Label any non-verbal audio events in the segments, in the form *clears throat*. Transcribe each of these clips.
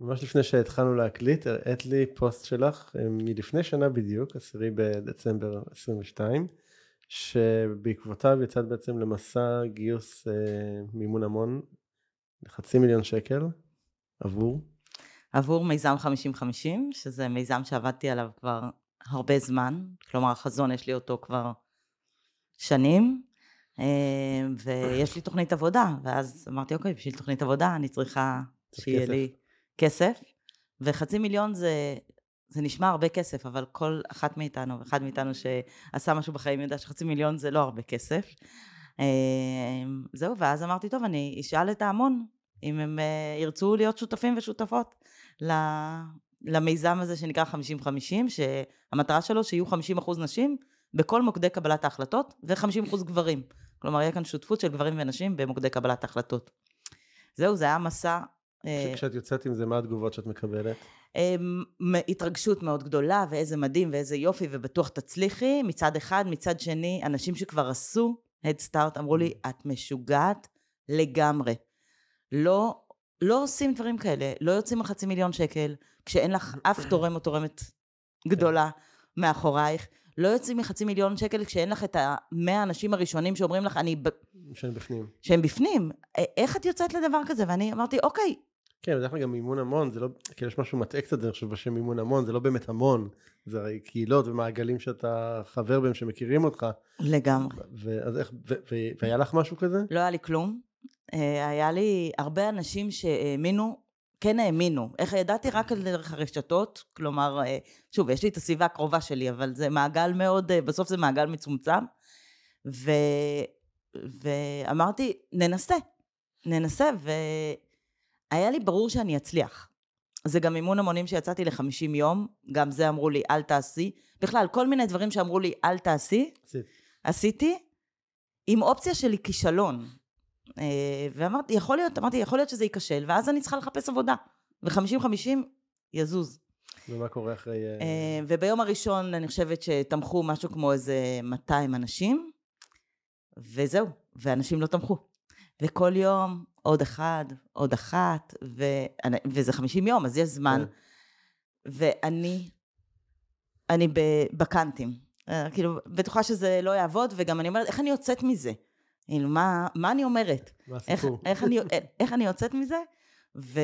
ממש לפני שהתחלנו להקליט, הראית לי פוסט שלך אה, מלפני שנה בדיוק, 10 בדצמבר 22, שבעקבותיו יצאת בעצם למסע גיוס אה, מימון המון לחצי מיליון שקל עבור? עבור מיזם 50-50, שזה מיזם שעבדתי עליו כבר הרבה זמן, כלומר החזון יש לי אותו כבר שנים, אה, ויש לי תוכנית עבודה, ואז אמרתי אוקיי, בשביל תוכנית עבודה אני צריכה שיהיה כסף. לי כסף, וחצי מיליון זה, זה נשמע הרבה כסף, אבל כל אחת מאיתנו, אחד מאיתנו שעשה משהו בחיים יודע שחצי מיליון זה לא הרבה כסף. אה, זהו, ואז אמרתי, טוב, אני אשאל את ההמון אם הם אה, ירצו להיות שותפים ושותפות למיזם הזה שנקרא 50-50, שהמטרה שלו שיהיו 50% נשים בכל מוקדי קבלת ההחלטות ו-50% גברים. כלומר, יהיה כאן שותפות של גברים ונשים במוקדי קבלת ההחלטות. זהו, זה היה מסע... אה, כשאת יוצאת עם זה, מה התגובות שאת מקבלת? אמ, התרגשות מאוד גדולה, ואיזה מדהים ואיזה יופי, ובטוח תצליחי, מצד אחד. מצד שני, אנשים שכבר עשו Head Start אמרו לי, את משוגעת לגמרי. לא, לא עושים דברים כאלה, לא יוצאים על חצי מיליון שקל, כשאין לך אף תורם או תורמת גדולה מאחורייך. לא יוצאים מחצי מיליון שקל כשאין לך את המאה האנשים הראשונים שאומרים לך, אני... שהם בפנים. שהם בפנים. איך את יוצאת לדבר כזה? ואני אמרתי, אוקיי. כן, בדרך כלל גם מימון המון, זה לא, כאילו יש משהו מטעה קצת, אני חושב, בשם מימון המון, זה לא באמת המון, זה הרי קהילות ומעגלים שאתה חבר בהם שמכירים אותך. לגמרי. ואז איך, והיה לך משהו כזה? לא היה לי כלום. אה, היה לי הרבה אנשים שהאמינו כן האמינו. איך ידעתי? רק על דרך הרשתות, כלומר, אה, שוב, יש לי את הסביבה הקרובה שלי, אבל זה מעגל מאוד, אה, בסוף זה מעגל מצומצם. ו... ואמרתי, ננסה, ננסה, והיה לי ברור שאני אצליח. זה גם מימון המונים שיצאתי ל-50 יום, גם זה אמרו לי, אל תעשי. בכלל, כל מיני דברים שאמרו לי, אל תעשי, עשיתי, עם אופציה של כישלון. אה, ואמרתי, יכול להיות, אמרתי, יכול להיות שזה ייכשל, ואז אני צריכה לחפש עבודה. ו-50-50 יזוז. ומה קורה אחרי... אה, אה, וביום הראשון אני חושבת שתמכו משהו כמו איזה 200 אנשים, וזהו, ואנשים לא תמכו. וכל יום עוד אחד, עוד אחת, ו... וזה 50 יום, אז יש זמן. כן. ואני, אני בקאנטים. כאילו, בטוחה שזה לא יעבוד, וגם אני אומרת, איך אני יוצאת מזה? כאילו, מה, מה אני אומרת? מה הסיפור? איך, איך, אני, איך אני יוצאת מזה? וזהו,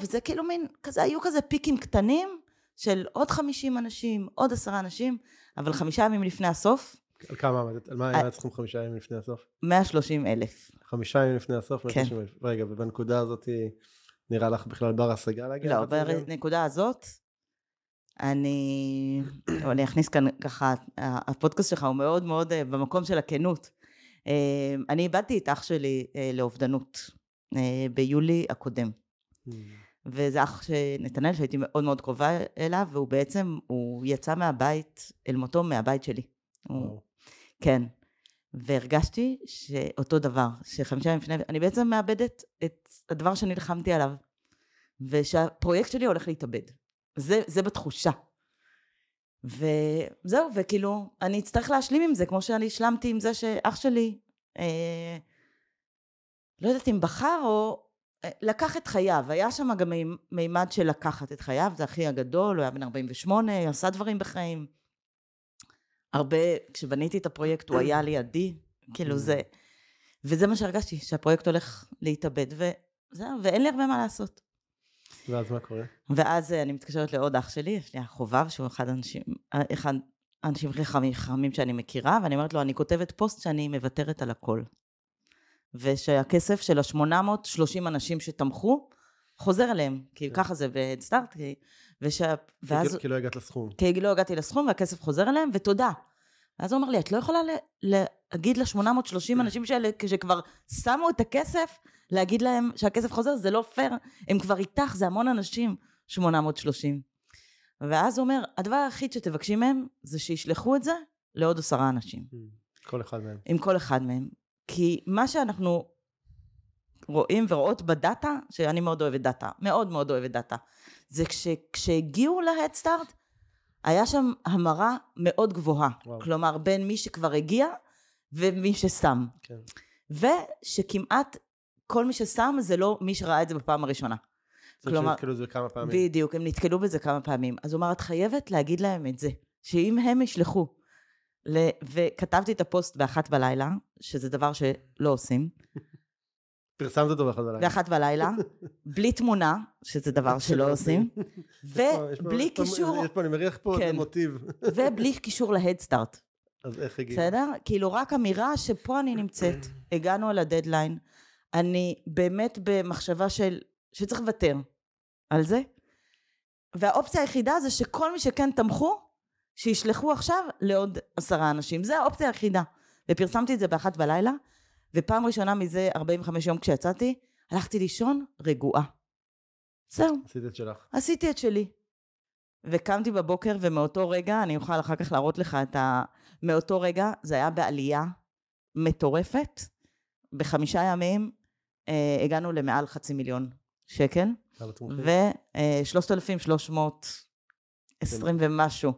וזה כאילו מין, כזה, היו כזה פיקים קטנים של עוד 50 אנשים, עוד עשרה אנשים, אבל חמישה ימים לפני הסוף. על כמה עמדת? על מה היה אה, צריכים חמישה ימים לפני הסוף? 130 אלף. חמישה ימים לפני הסוף? כן. רגע, ובנקודה הזאת נראה לך בכלל בר השגה להגיע? לא, בנקודה הזאת, אני, *clears throat* אני אכניס כאן ככה, הפודקאסט שלך הוא מאוד מאוד אה, במקום של הכנות. אה, אני איבדתי את אח שלי לאובדנות ביולי הקודם. Mm. וזה אח נתנאל שהייתי מאוד מאוד קרובה אליו, והוא בעצם, הוא יצא מהבית אל מותו מהבית שלי. הוא, כן. והרגשתי שאותו דבר, שחמישה ימים לפני, אני בעצם מאבדת את הדבר שנלחמתי עליו, ושהפרויקט שלי הולך להתאבד. זה, זה בתחושה. וזהו, וכאילו, אני אצטרך להשלים עם זה, כמו שאני השלמתי עם זה שאח שלי, אה, לא יודעת אם בחר או אה, לקח את חייו. היה שם גם מימד של לקחת את חייו, זה אחי הגדול, הוא היה בן 48, עשה דברים בחיים. הרבה, כשבניתי את הפרויקט הוא היה לידי, כאילו זה, וזה מה שהרגשתי, שהפרויקט הולך להתאבד, וזהו, ואין לי הרבה מה לעשות. ואז מה קורה? ואז אה, אני מתקשרת לעוד אח שלי, יש לי אח חובב, שהוא אחד האנשים, אחד האנשים הכי חכמים שאני מכירה, ואני אומרת לו, אני כותבת פוסט שאני מוותרת על הכל. ושהכסף של ה-830 אנשים שתמכו, חוזר אליהם, כי כן. ככה זה בהדסטארט, וש... ואז... כי לא הגעת לסכום. כי לא הגעתי לסכום, והכסף חוזר אליהם, ותודה. ואז הוא אומר לי, את לא יכולה להגיד ל-830 אנשים שאלה, כשכבר שמו את הכסף, להגיד להם שהכסף חוזר, זה לא פייר, הם כבר איתך, זה המון אנשים, 830. ואז הוא אומר, הדבר היחיד שתבקשי מהם, זה שישלחו את זה לעוד עשרה אנשים. Hmm, כל אחד מהם. עם כל אחד מהם. כי מה שאנחנו רואים ורואות ב data, שאני מאוד אוהבת data, מאוד מאוד אוהבת data, זה כש, כשהגיעו להדסטארט, היה שם המרה מאוד גבוהה. וואו. כלומר, בין מי שכבר הגיע ומי ששם. כן. ושכמעט כל מי ששם זה לא מי שראה את זה בפעם הראשונה. כלומר, נתקלו בזה כמה פעמים. בדיוק, הם נתקלו בזה כמה פעמים. אז הוא אמר, את חייבת להגיד להם את זה, שאם הם ישלחו, ל... וכתבתי את הפוסט באחת בלילה, שזה דבר שלא עושים. *laughs* פרסמת אותו באחת בלילה. באחת בלילה, בלי תמונה, שזה דבר *laughs* שלא עושים, ובלי קישור... יש פה, אני מריח פה כן. מוטיב. ובלי קישור להדסטארט. *laughs* אז איך הגיע? בסדר? כאילו רק אמירה שפה אני נמצאת, *clears throat* הגענו על הדדליין, אני באמת במחשבה של, שצריך לוותר על זה, והאופציה היחידה זה שכל מי שכן תמכו, שישלחו עכשיו לעוד עשרה אנשים. זה האופציה היחידה. ופרסמתי את זה באחת בלילה, ופעם ראשונה מזה 45 יום כשיצאתי, הלכתי לישון רגועה. זהו. עשית את שלך. עשיתי את שלי. וקמתי בבוקר, ומאותו רגע, אני אוכל אחר כך להראות לך את ה... מאותו רגע, זה היה בעלייה מטורפת. בחמישה ימים אה, הגענו למעל חצי מיליון שקל. ו-3,320 ומשהו אה,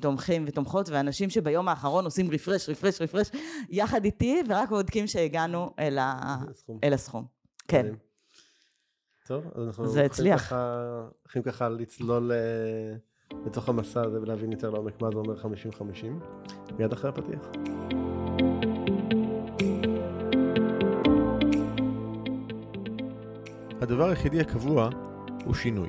תומכים ותומכות, ואנשים שביום האחרון עושים רפרש, רפרש, רפרש, יחד איתי, ורק בודקים שהגענו אל, ה... אל הסכום. כן. טוב, אז אנחנו הולכים ככה, הולכים ככה לצלול אה, לתוך המסע הזה ולהבין יותר לעומק מה זה אומר 50-50, מיד אחרי הפתיח. הדבר היחידי הקבוע הוא שינוי.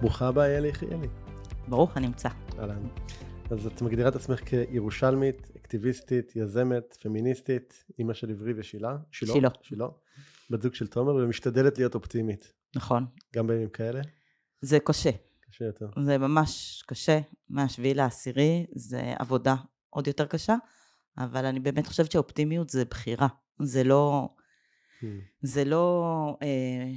ברוכה הבאה, יעל יחיאלי. ברוך הנמצא. אהלן. אז את מגדירה את עצמך כירושלמית, אקטיביסטית, יזמת, פמיניסטית, אימא של עברי ושילה. שילה. שילה. שילה. בת זוג של תומר, ומשתדלת להיות אופטימית. נכון. גם בימים כאלה? זה קשה. קשה יותר. זה ממש קשה. מהשביעי לעשירי זה עבודה עוד יותר קשה, אבל אני באמת חושבת שאופטימיות זה בחירה. זה לא... Hmm. זה לא... אה,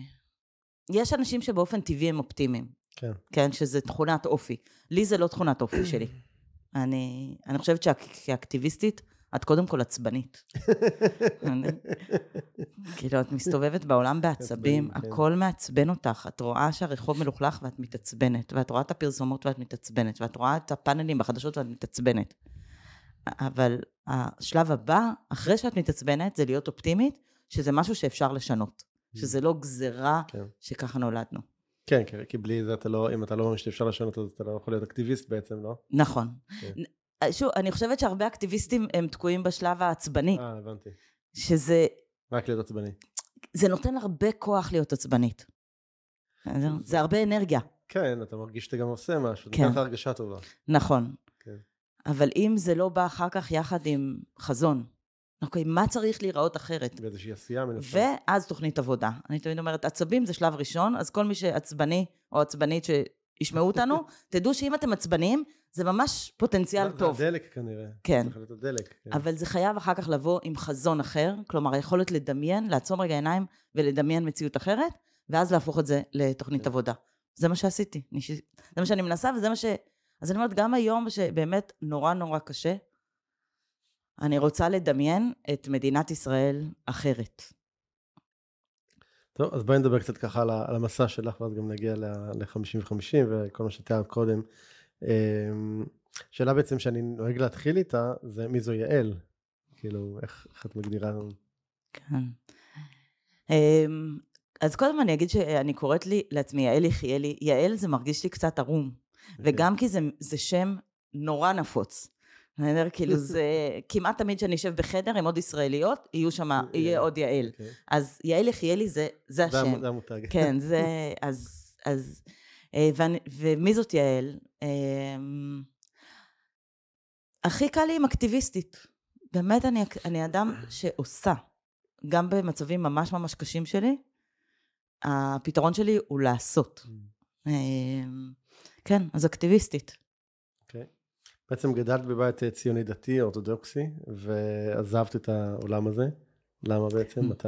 יש אנשים שבאופן טבעי הם אופטימיים. כן. כן, שזה תכונת אופי. לי זה לא תכונת אופי שלי. אני, אני חושבת שכאקטיביסטית, את קודם כל עצבנית. כאילו, את מסתובבת בעולם בעצבים, כן. הכל מעצבן אותך. את רואה שהרחוב מלוכלך ואת מתעצבנת, ואת רואה את הפרסומות ואת מתעצבנת, ואת רואה את הפאנלים בחדשות ואת מתעצבנת. אבל השלב הבא, אחרי שאת מתעצבנת, זה להיות אופטימית, שזה משהו שאפשר לשנות. שזה לא גזרה כן. שככה נולדנו. כן, כי בלי זה אתה לא, אם אתה לא מאמין שאפשר לשנות אז אתה לא יכול להיות אקטיביסט בעצם, לא? נכון. כן. שוב, אני חושבת שהרבה אקטיביסטים הם תקועים בשלב העצבני. אה, הבנתי. שזה... רק להיות עצבני. זה נותן הרבה כוח להיות עצבנית. זה הרבה אנרגיה. כן, אתה מרגיש שאתה גם עושה משהו, כן. נותן לך הרגשה טובה. נכון. כן. אבל אם זה לא בא אחר כך יחד עם חזון, אוקיי, מה צריך להיראות אחרת? באיזושהי עשייה מנסה. ואז תוכנית עבודה. אני תמיד אומרת, עצבים זה שלב ראשון, אז כל מי שעצבני או עצבנית שישמעו אותנו, *laughs* תדעו שאם אתם עצבניים, זה ממש פוטנציאל טוב. זה הדלק כנראה. כן. צריך להיות הדלק. כן. אבל זה חייב אחר כך לבוא עם חזון אחר, כלומר היכולת לדמיין, לעצום רגע עיניים ולדמיין מציאות אחרת, ואז להפוך את זה לתוכנית כן. עבודה. זה מה שעשיתי. זה מה שאני מנסה וזה מה ש... אז אני אומרת, גם היום שבאמת נורא נורא קשה, אני רוצה לדמיין את מדינת ישראל אחרת. טוב, אז בואי נדבר קצת ככה על המסע שלך, ואז גם נגיע ל-50 ו-50 וכל מה שתיארת קודם. אמ, שאלה בעצם שאני נוהג להתחיל איתה, זה מי זו יעל? כאילו, איך, איך את מגדירה? כן. אמ, אז קודם אני אגיד שאני קוראת לי לעצמי יעל יחיאלי. יעל זה מרגיש לי קצת ערום, okay. אוקיי. וגם כי זה, זה שם נורא נפוץ. בסדר? כאילו זה, כמעט תמיד כשאני אשב בחדר עם עוד ישראליות, יהיו שם, יהיה עוד יעל. אוקיי. אז יעל יחיאלי זה, השם. זה המותג. *laughs* כן, זה, אז, אז, אה, ומי זאת יעל? אה, הכי קל לי עם אקטיביסטית. באמת, אני, אני אדם שעושה. גם במצבים ממש ממש קשים שלי, הפתרון שלי הוא לעשות. אה, כן, אז אקטיביסטית. בעצם גדלת בבית אה, ציוני דתי, אורתודוקסי, ועזבת את העולם הזה. למה בעצם? מתי?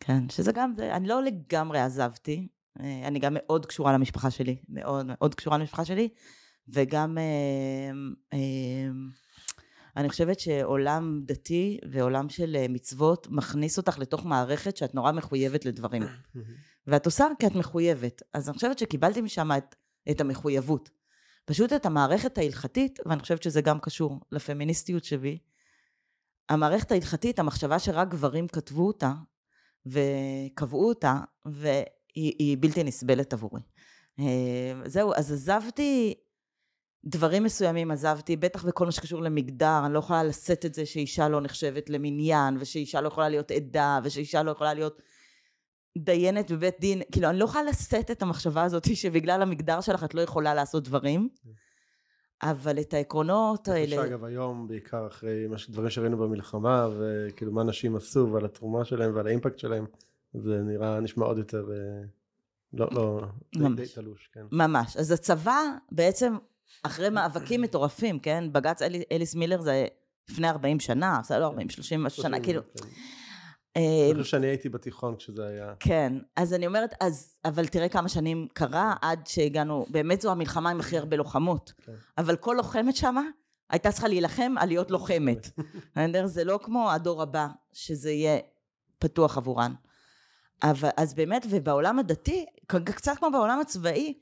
כן, שזה גם, זה, אני לא לגמרי עזבתי, אה, אני גם מאוד קשורה למשפחה שלי, מאוד מאוד קשורה למשפחה שלי, וגם אה, אני חושבת שעולם דתי ועולם של מצוות מכניס אותך לתוך מערכת שאת נורא מחויבת לדברים. *coughs* ואת עושה כי את מחויבת. אז אני חושבת שקיבלתי משם את, את המחויבות. פשוט את המערכת ההלכתית, ואני חושבת שזה גם קשור לפמיניסטיות שבי, המערכת ההלכתית, המחשבה שרק גברים כתבו אותה, וקבעו אותה, והיא היא בלתי נסבלת עבורי. אה, זהו, אז עזבתי דברים מסוימים, עזבתי, בטח בכל מה שקשור למגדר, אני לא יכולה לשאת את זה שאישה לא נחשבת למניין, ושאישה לא יכולה להיות עדה, ושאישה לא יכולה להיות דיינת בבית דין, כאילו אני לא יכולה לשאת את המחשבה הזאת שבגלל המגדר שלך את לא יכולה לעשות דברים, אבל את העקרונות האלה, שאגב היום, בעיקר אחרי דברים שראינו במלחמה, וכאילו מה נשים עשו, ועל התרומה שלהם ועל האימפקט שלהם, זה נראה, נשמע עוד יותר, אה, לא, לא, די- ממש. די תלוש, כן. ממש. אז הצבא בעצם, אחרי מאבקים מטורפים, כן? בג"ץ אלי, אליס מילר זה לפני 40 שנה, זה לא 40, 30 משהו שנה, כאילו. כן. אני חושב שאני הייתי בתיכון כשזה היה, כן, אז אני אומרת, אז, אבל תראה כמה שנים קרה עד שהגענו, באמת זו המלחמה עם הכי הרבה לוחמות. כן. אבל כל לוחמת שמה הייתה צריכה להילחם על להיות לוחמת. *laughs* בסדר? זה לא כמו הדור הבא, שזה יהיה פתוח עבורן. אבל, אז באמת, ובעולם הדתי, קצת כמו בעולם הצבאי,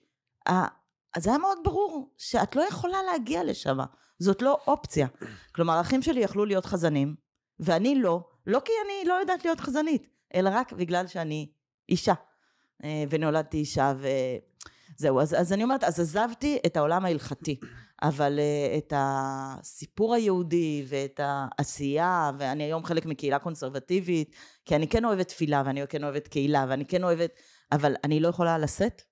אז זה היה מאוד ברור שאת לא יכולה להגיע לשם. זאת לא אופציה. *clears throat* כלומר, האחים שלי יכלו להיות חזנים, ואני לא, לא כי אני לא יודעת להיות חזנית, אלא רק בגלל שאני אישה. אה, ונולדתי אישה, וזהו. אז, אז אני אומרת, אז עזבתי את העולם ההלכתי, אבל אה, את הסיפור היהודי ואת העשייה, ואני היום חלק מקהילה קונסרבטיבית, כי אני כן אוהבת תפילה, ואני כן אוהבת קהילה, ואני כן אוהבת, אבל אני לא יכולה לשאת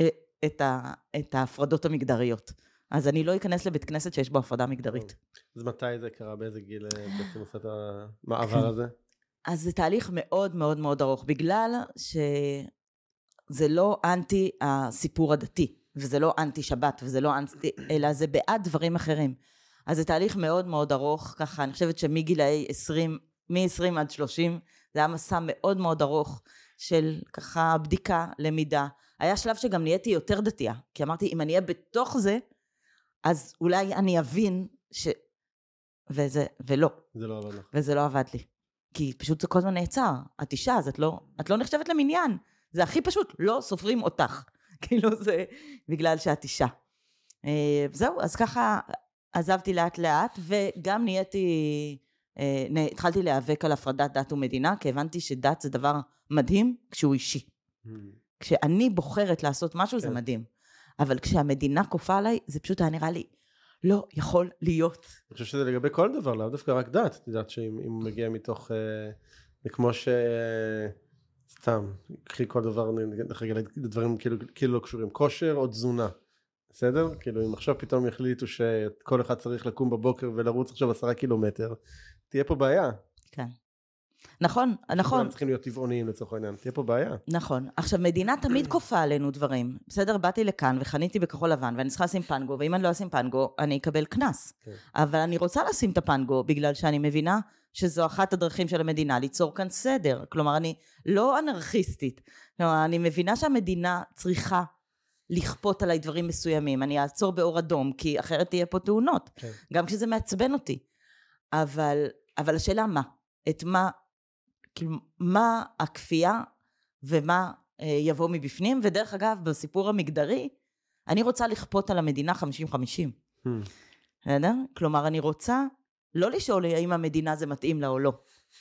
אה, את, את ההפרדות המגדריות. אז אני לא אכנס לבית כנסת שיש בו הפרדה מגדרית. אז מתי זה קרה, באיזה גיל בעצם עשית כן. המעבר הזה? אז זה תהליך מאוד מאוד מאוד ארוך, בגלל שזה לא אנטי הסיפור הדתי, וזה לא אנטי שבת, וזה לא אנטי, אלא זה בעד דברים אחרים. אז זה תהליך מאוד מאוד ארוך, ככה, אני חושבת שמגילאי 20, מ-20 עד 30, זה היה מסע מאוד מאוד ארוך של ככה בדיקה, למידה. היה שלב שגם נהייתי יותר דתייה, כי אמרתי, אם אני אהיה בתוך זה, אז אולי אני אבין ש... וזה, ולא. זה לא עבד לך. וזה לא עבד לי. כי פשוט זה כל הזמן נעצר. את אישה, אז את לא, את לא נחשבת למניין. זה הכי פשוט, לא סופרים אותך. *laughs* כאילו זה בגלל שאת אישה. אה, זהו, אז ככה עזבתי לאט לאט, וגם נהייתי, אה, התחלתי להיאבק על הפרדת דת ומדינה, כי הבנתי שדת זה דבר מדהים כשהוא אישי. כשאני בוחרת לעשות משהו זה כן. מדהים. אבל כשהמדינה כופה עליי, זה פשוט היה נראה לי, לא יכול להיות. אני חושב שזה לגבי כל דבר, לאו דווקא רק דת. את יודעת שאם אם הוא מגיע מתוך... אה, זה כמו ש... סתם, קחי כל דבר, דרך אגב, דברים כאילו, כאילו לא קשורים. כושר או תזונה. בסדר? כאילו אם עכשיו פתאום יחליטו שכל אחד צריך לקום בבוקר ולרוץ עכשיו עשרה קילומטר, תהיה פה בעיה. כן. נכון, נכון. כולם צריכים להיות טבעוניים לצורך העניין, תהיה פה בעיה. נכון. עכשיו, מדינה תמיד כופה עלינו דברים. בסדר, באתי לכאן וחניתי בכחול לבן, ואני צריכה לשים פנגו, ואם אני לא אשים פנגו, אני אקבל קנס. כן. אבל אני רוצה לשים את הפנגו, בגלל שאני מבינה שזו אחת הדרכים של המדינה ליצור כאן סדר. כלומר, אני לא אנרכיסטית. כלומר, אני מבינה שהמדינה צריכה לכפות עליי דברים מסוימים. אני אעצור באור אדום, כי אחרת תהיה פה תאונות. כן. גם כשזה מעצבן אותי. אבל, אבל השאלה מה? את מה, כאילו, מה הכפייה ומה אה, יבוא מבפנים? ודרך אגב, בסיפור המגדרי, אני רוצה לכפות על המדינה 50-50. Hmm. בסדר? כלומר, אני רוצה לא לשאול האם המדינה זה מתאים לה או לא,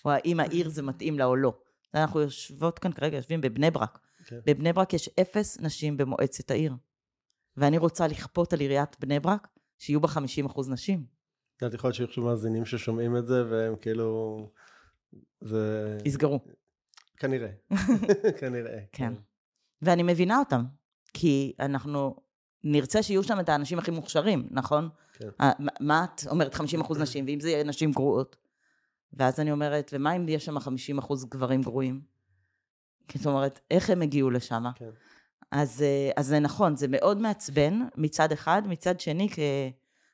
או האם העיר זה מתאים לה או לא. אנחנו יושבות כאן כרגע, יושבים בבני ברק. כן. בבני ברק יש אפס נשים במועצת העיר. ואני רוצה לכפות על עיריית בני ברק שיהיו בה 50 אחוז נשים. יודעת, יכול להיות שיש מאזינים ששומעים את זה, והם כאילו... זה... יסגרו. כנראה. *laughs* *laughs* כנראה. כן. ואני מבינה אותם, כי אנחנו נרצה שיהיו שם את האנשים הכי מוכשרים, נכון? כן. אה, מה- את אומרת 50 אחוז נשים, ואם זה יהיה נשים גרועות? ואז אני אומרת, ומה אם יש שם 50 אחוז גברים גרועים? כי זאת אומרת, איך הם הגיעו לשם? כן. אז, אה, אז זה נכון, זה מאוד מעצבן מצד אחד, מצד שני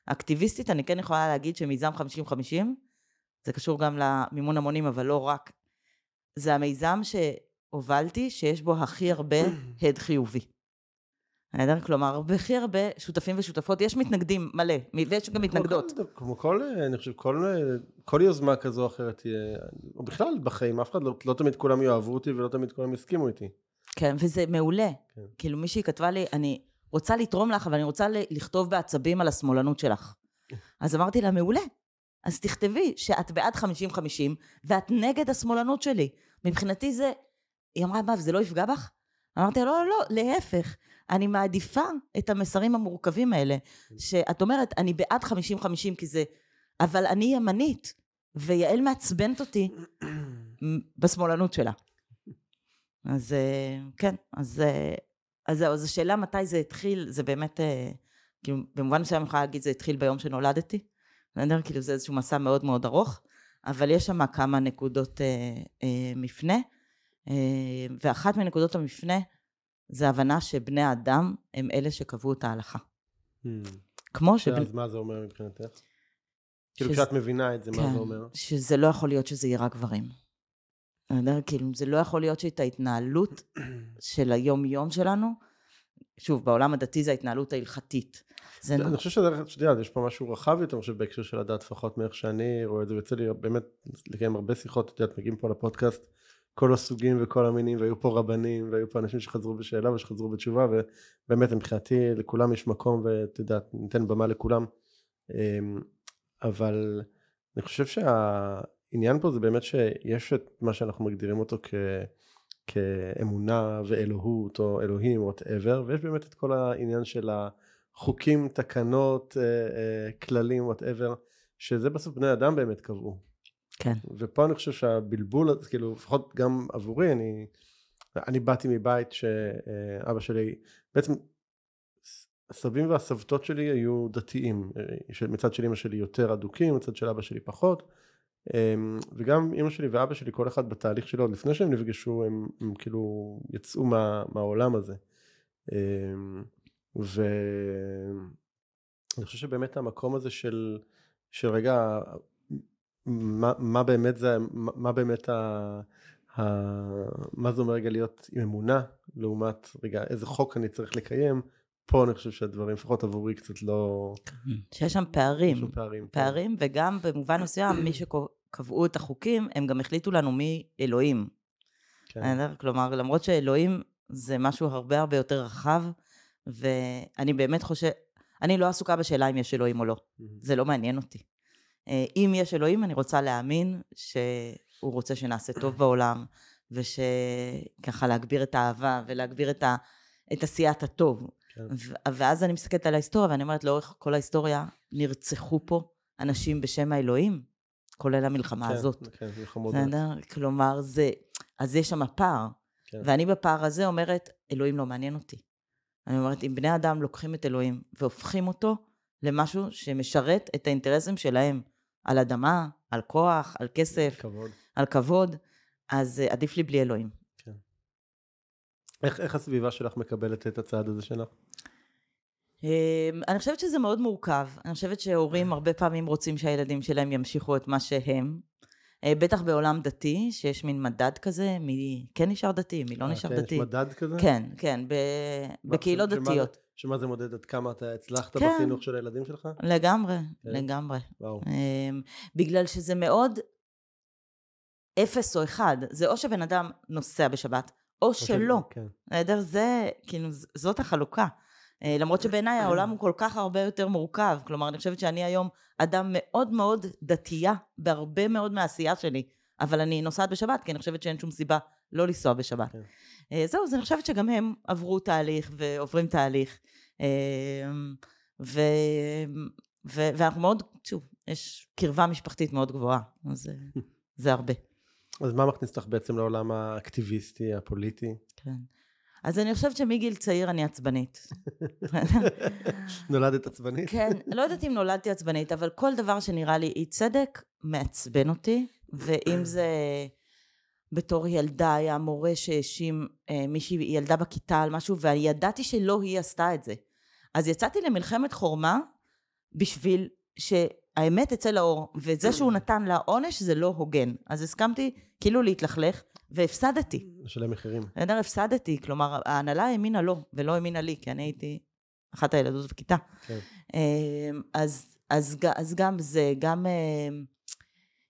כאקטיביסטית אני כן יכולה להגיד שמיזם 50-50, זה קשור גם למימון המונים אבל לא רק, זה המיזם שהובלתי שיש בו הכי הרבה *coughs* הד חיובי. בסדר? כלומר, הכי הרבה שותפים ושותפות, יש מתנגדים מלא, ויש גם מתנגדות. כמו כל, כמו כל, אני חושב, כל, כל יוזמה כזו או אחרת תהיה, או בכלל בחיים, אף אחד לא, לא תמיד כולם יאהבו אותי ולא תמיד כולם יסכימו איתי. כן, וזה מעולה. כן. כאילו מישהי כתבה לי, אני רוצה לתרום לך, אבל אני רוצה לכתוב בעצבים על השמאלנות שלך. *laughs* אז אמרתי לה, מעולה. אז תכתבי שאת בעד 50-50 ואת נגד השמאלנות שלי. מבחינתי זה... היא אמרה, מה, זה לא יפגע בך? אמרתי לא, לא, לא, להפך. אני מעדיפה את המסרים המורכבים האלה, שאת אומרת, אני בעד 50-50 כי זה... אבל אני ימנית, ויעל מעצבנת אותי בשמאלנות שלה. אז אה, כן, אז, אה, אז זהו, אז השאלה מתי זה התחיל, זה באמת, אה, כאילו, במובן מסוים אני יכולה להגיד, זה התחיל ביום שנולדתי. בסדר? כאילו זה איזשהו מסע מאוד מאוד ארוך, אבל יש שם כמה נקודות אה, אה, מפנה, אה, ואחת מנקודות המפנה זה הבנה שבני האדם הם אלה שקבעו את ההלכה. כמו ש... אז מה זה אומר מבחינתך? כאילו שזה- כשאת מבינה את זה, מה כן, זה אומר? שזה לא יכול להיות שזה יהיה רק גברים. כאילו, זה לא יכול להיות שאת ההתנהלות של היום-יום שלנו, שוב, בעולם הדתי זה ההתנהלות ההלכתית. זה אני. חושב שזה, יש פה משהו רחב יותר, אני חושב, בהקשר של הדת, לפחות מאיך שאני רואה את זה, ויוצא לי באמת לקיים הרבה שיחות, את יודעת, מגיעים פה לפודקאסט, כל הסוגים וכל המינים, והיו פה רבנים, והיו פה אנשים שחזרו בשאלה ושחזרו בתשובה, ובאמת מבחינתי לכולם יש מקום, ואת יודעת, ניתן במה לכולם. אמ, אבל אני חושב שהעניין פה זה באמת שיש את מה שאנחנו מגדירים אותו כ... באמונה ואלוהות או אלוהים whatever ויש באמת את כל העניין של החוקים, תקנות, אה, אה, כללים whatever שזה בסוף בני אדם באמת קבעו כן. ופה אני חושב שהבלבול כאילו לפחות גם עבורי אני, אני באתי מבית שאבא שלי בעצם הסבים והסבתות שלי היו דתיים אה, מצד של אמא שלי יותר אדוקים מצד של אבא שלי פחות וגם אמא שלי ואבא שלי כל אחד בתהליך שלו עוד לפני שהם נפגשו הם, הם כאילו יצאו מה, מהעולם הזה. אמ, ואני חושב שבאמת המקום הזה של, של רגע מה, מה באמת זה מה באמת ה, ה, מה זה אומר רגע להיות עם אמונה לעומת רגע איזה חוק אני צריך לקיים פה אני חושב שהדברים לפחות עבורי קצת לא שיש שם פערים. יש שם פערים כן. פערים, וגם במובן מסוים, מי שקבעו את החוקים, הם גם החליטו לנו מי אלוהים. כן. כלומר, למרות שאלוהים זה משהו הרבה הרבה יותר רחב, ואני באמת חושב, אני לא עסוקה בשאלה אם יש אלוהים או לא. זה לא מעניין אותי. אה, אם יש אלוהים, אני רוצה להאמין שהוא רוצה שנעשה טוב בעולם, ושככה להגביר את האהבה ולהגביר את, ה, את עשיית הטוב. כן. ואז אני מסתכלת על ההיסטוריה, ואני אומרת, לאורך כל ההיסטוריה נרצחו פה אנשים בשם האלוהים, כולל המלחמה כן, הזאת. כן, מלחמות? כלומר, זה... אז יש שם פער. כן. ואני בפער הזה אומרת, אלוהים לא מעניין אותי. אני אומרת, אם בני אדם לוקחים את אלוהים והופכים אותו למשהו שמשרת את האינטרסים שלהם, על אדמה, על כוח, על כסף, כבוד. על כבוד, אז אה, עדיף לי בלי אלוהים. איך, איך הסביבה שלך מקבלת את הצעד הזה שלך? אמ, אני חושבת שזה מאוד מורכב. אני חושבת שהורים הרבה פעמים רוצים שהילדים שלהם ימשיכו את מה שהם. אה, בטח בעולם דתי, שיש מין מדד כזה, מי כן נשאר דתי, מי לא אה, נשאר כן, דתי. יש מדד כזה? כן, כן, ב... בקהילות שמה- דתיות. שמה זה מודד עד כמה אתה הצלחת כן. בחינוך של הילדים שלך? לגמרי, כן. לגמרי. וואו. אמ, בגלל שזה מאוד אפס או אחד. זה או שבן אדם נוסע בשבת, או שלא. כן. זה, כאילו, זאת החלוקה. אה, למרות שבעיניי העולם הוא כל כך הרבה יותר מורכב. כלומר, אני חושבת שאני היום אדם מאוד מאוד דתייה בהרבה מאוד מהעשייה שלי, אבל אני נוסעת בשבת, כי אני חושבת שאין שום סיבה לא לנסוע בשבת. כן. זהו, אז אני חושבת שגם הם עברו תהליך ועוברים תהליך. אה, ו... ו- ואנחנו מאוד, שוב, יש קרבה משפחתית מאוד גבוהה, אז זה הרבה. אז מה מכניס אותך בעצם לעולם האקטיביסטי, הפוליטי? כן. אז אני חושבת שמגיל צעיר אני עצבנית. *laughs* נולדת עצבנית? כן, לא יודעת אם נולדתי עצבנית, אבל כל דבר שנראה לי אי צדק, מעצבן אותי, ואם *coughs* זה בתור ילדה, היה מורה שהאשים אה, מישהי, ילדה בכיתה על משהו, וידעתי שלא היא עשתה את זה. אז יצאתי למלחמת חורמה בשביל שהאמת תצא לאור, וזה שהוא *coughs* נתן לה עונש זה לא הוגן. אז הסכמתי כאילו להתלכלך, והפסדתי. לשלם מחירים. בסדר, הפסדתי, כלומר, ההנהלה האמינה לו, ולא האמינה לי, כי אני הייתי אחת הילדות בכיתה. כן. אמ, אז, אז, אז גם זה, גם אמ,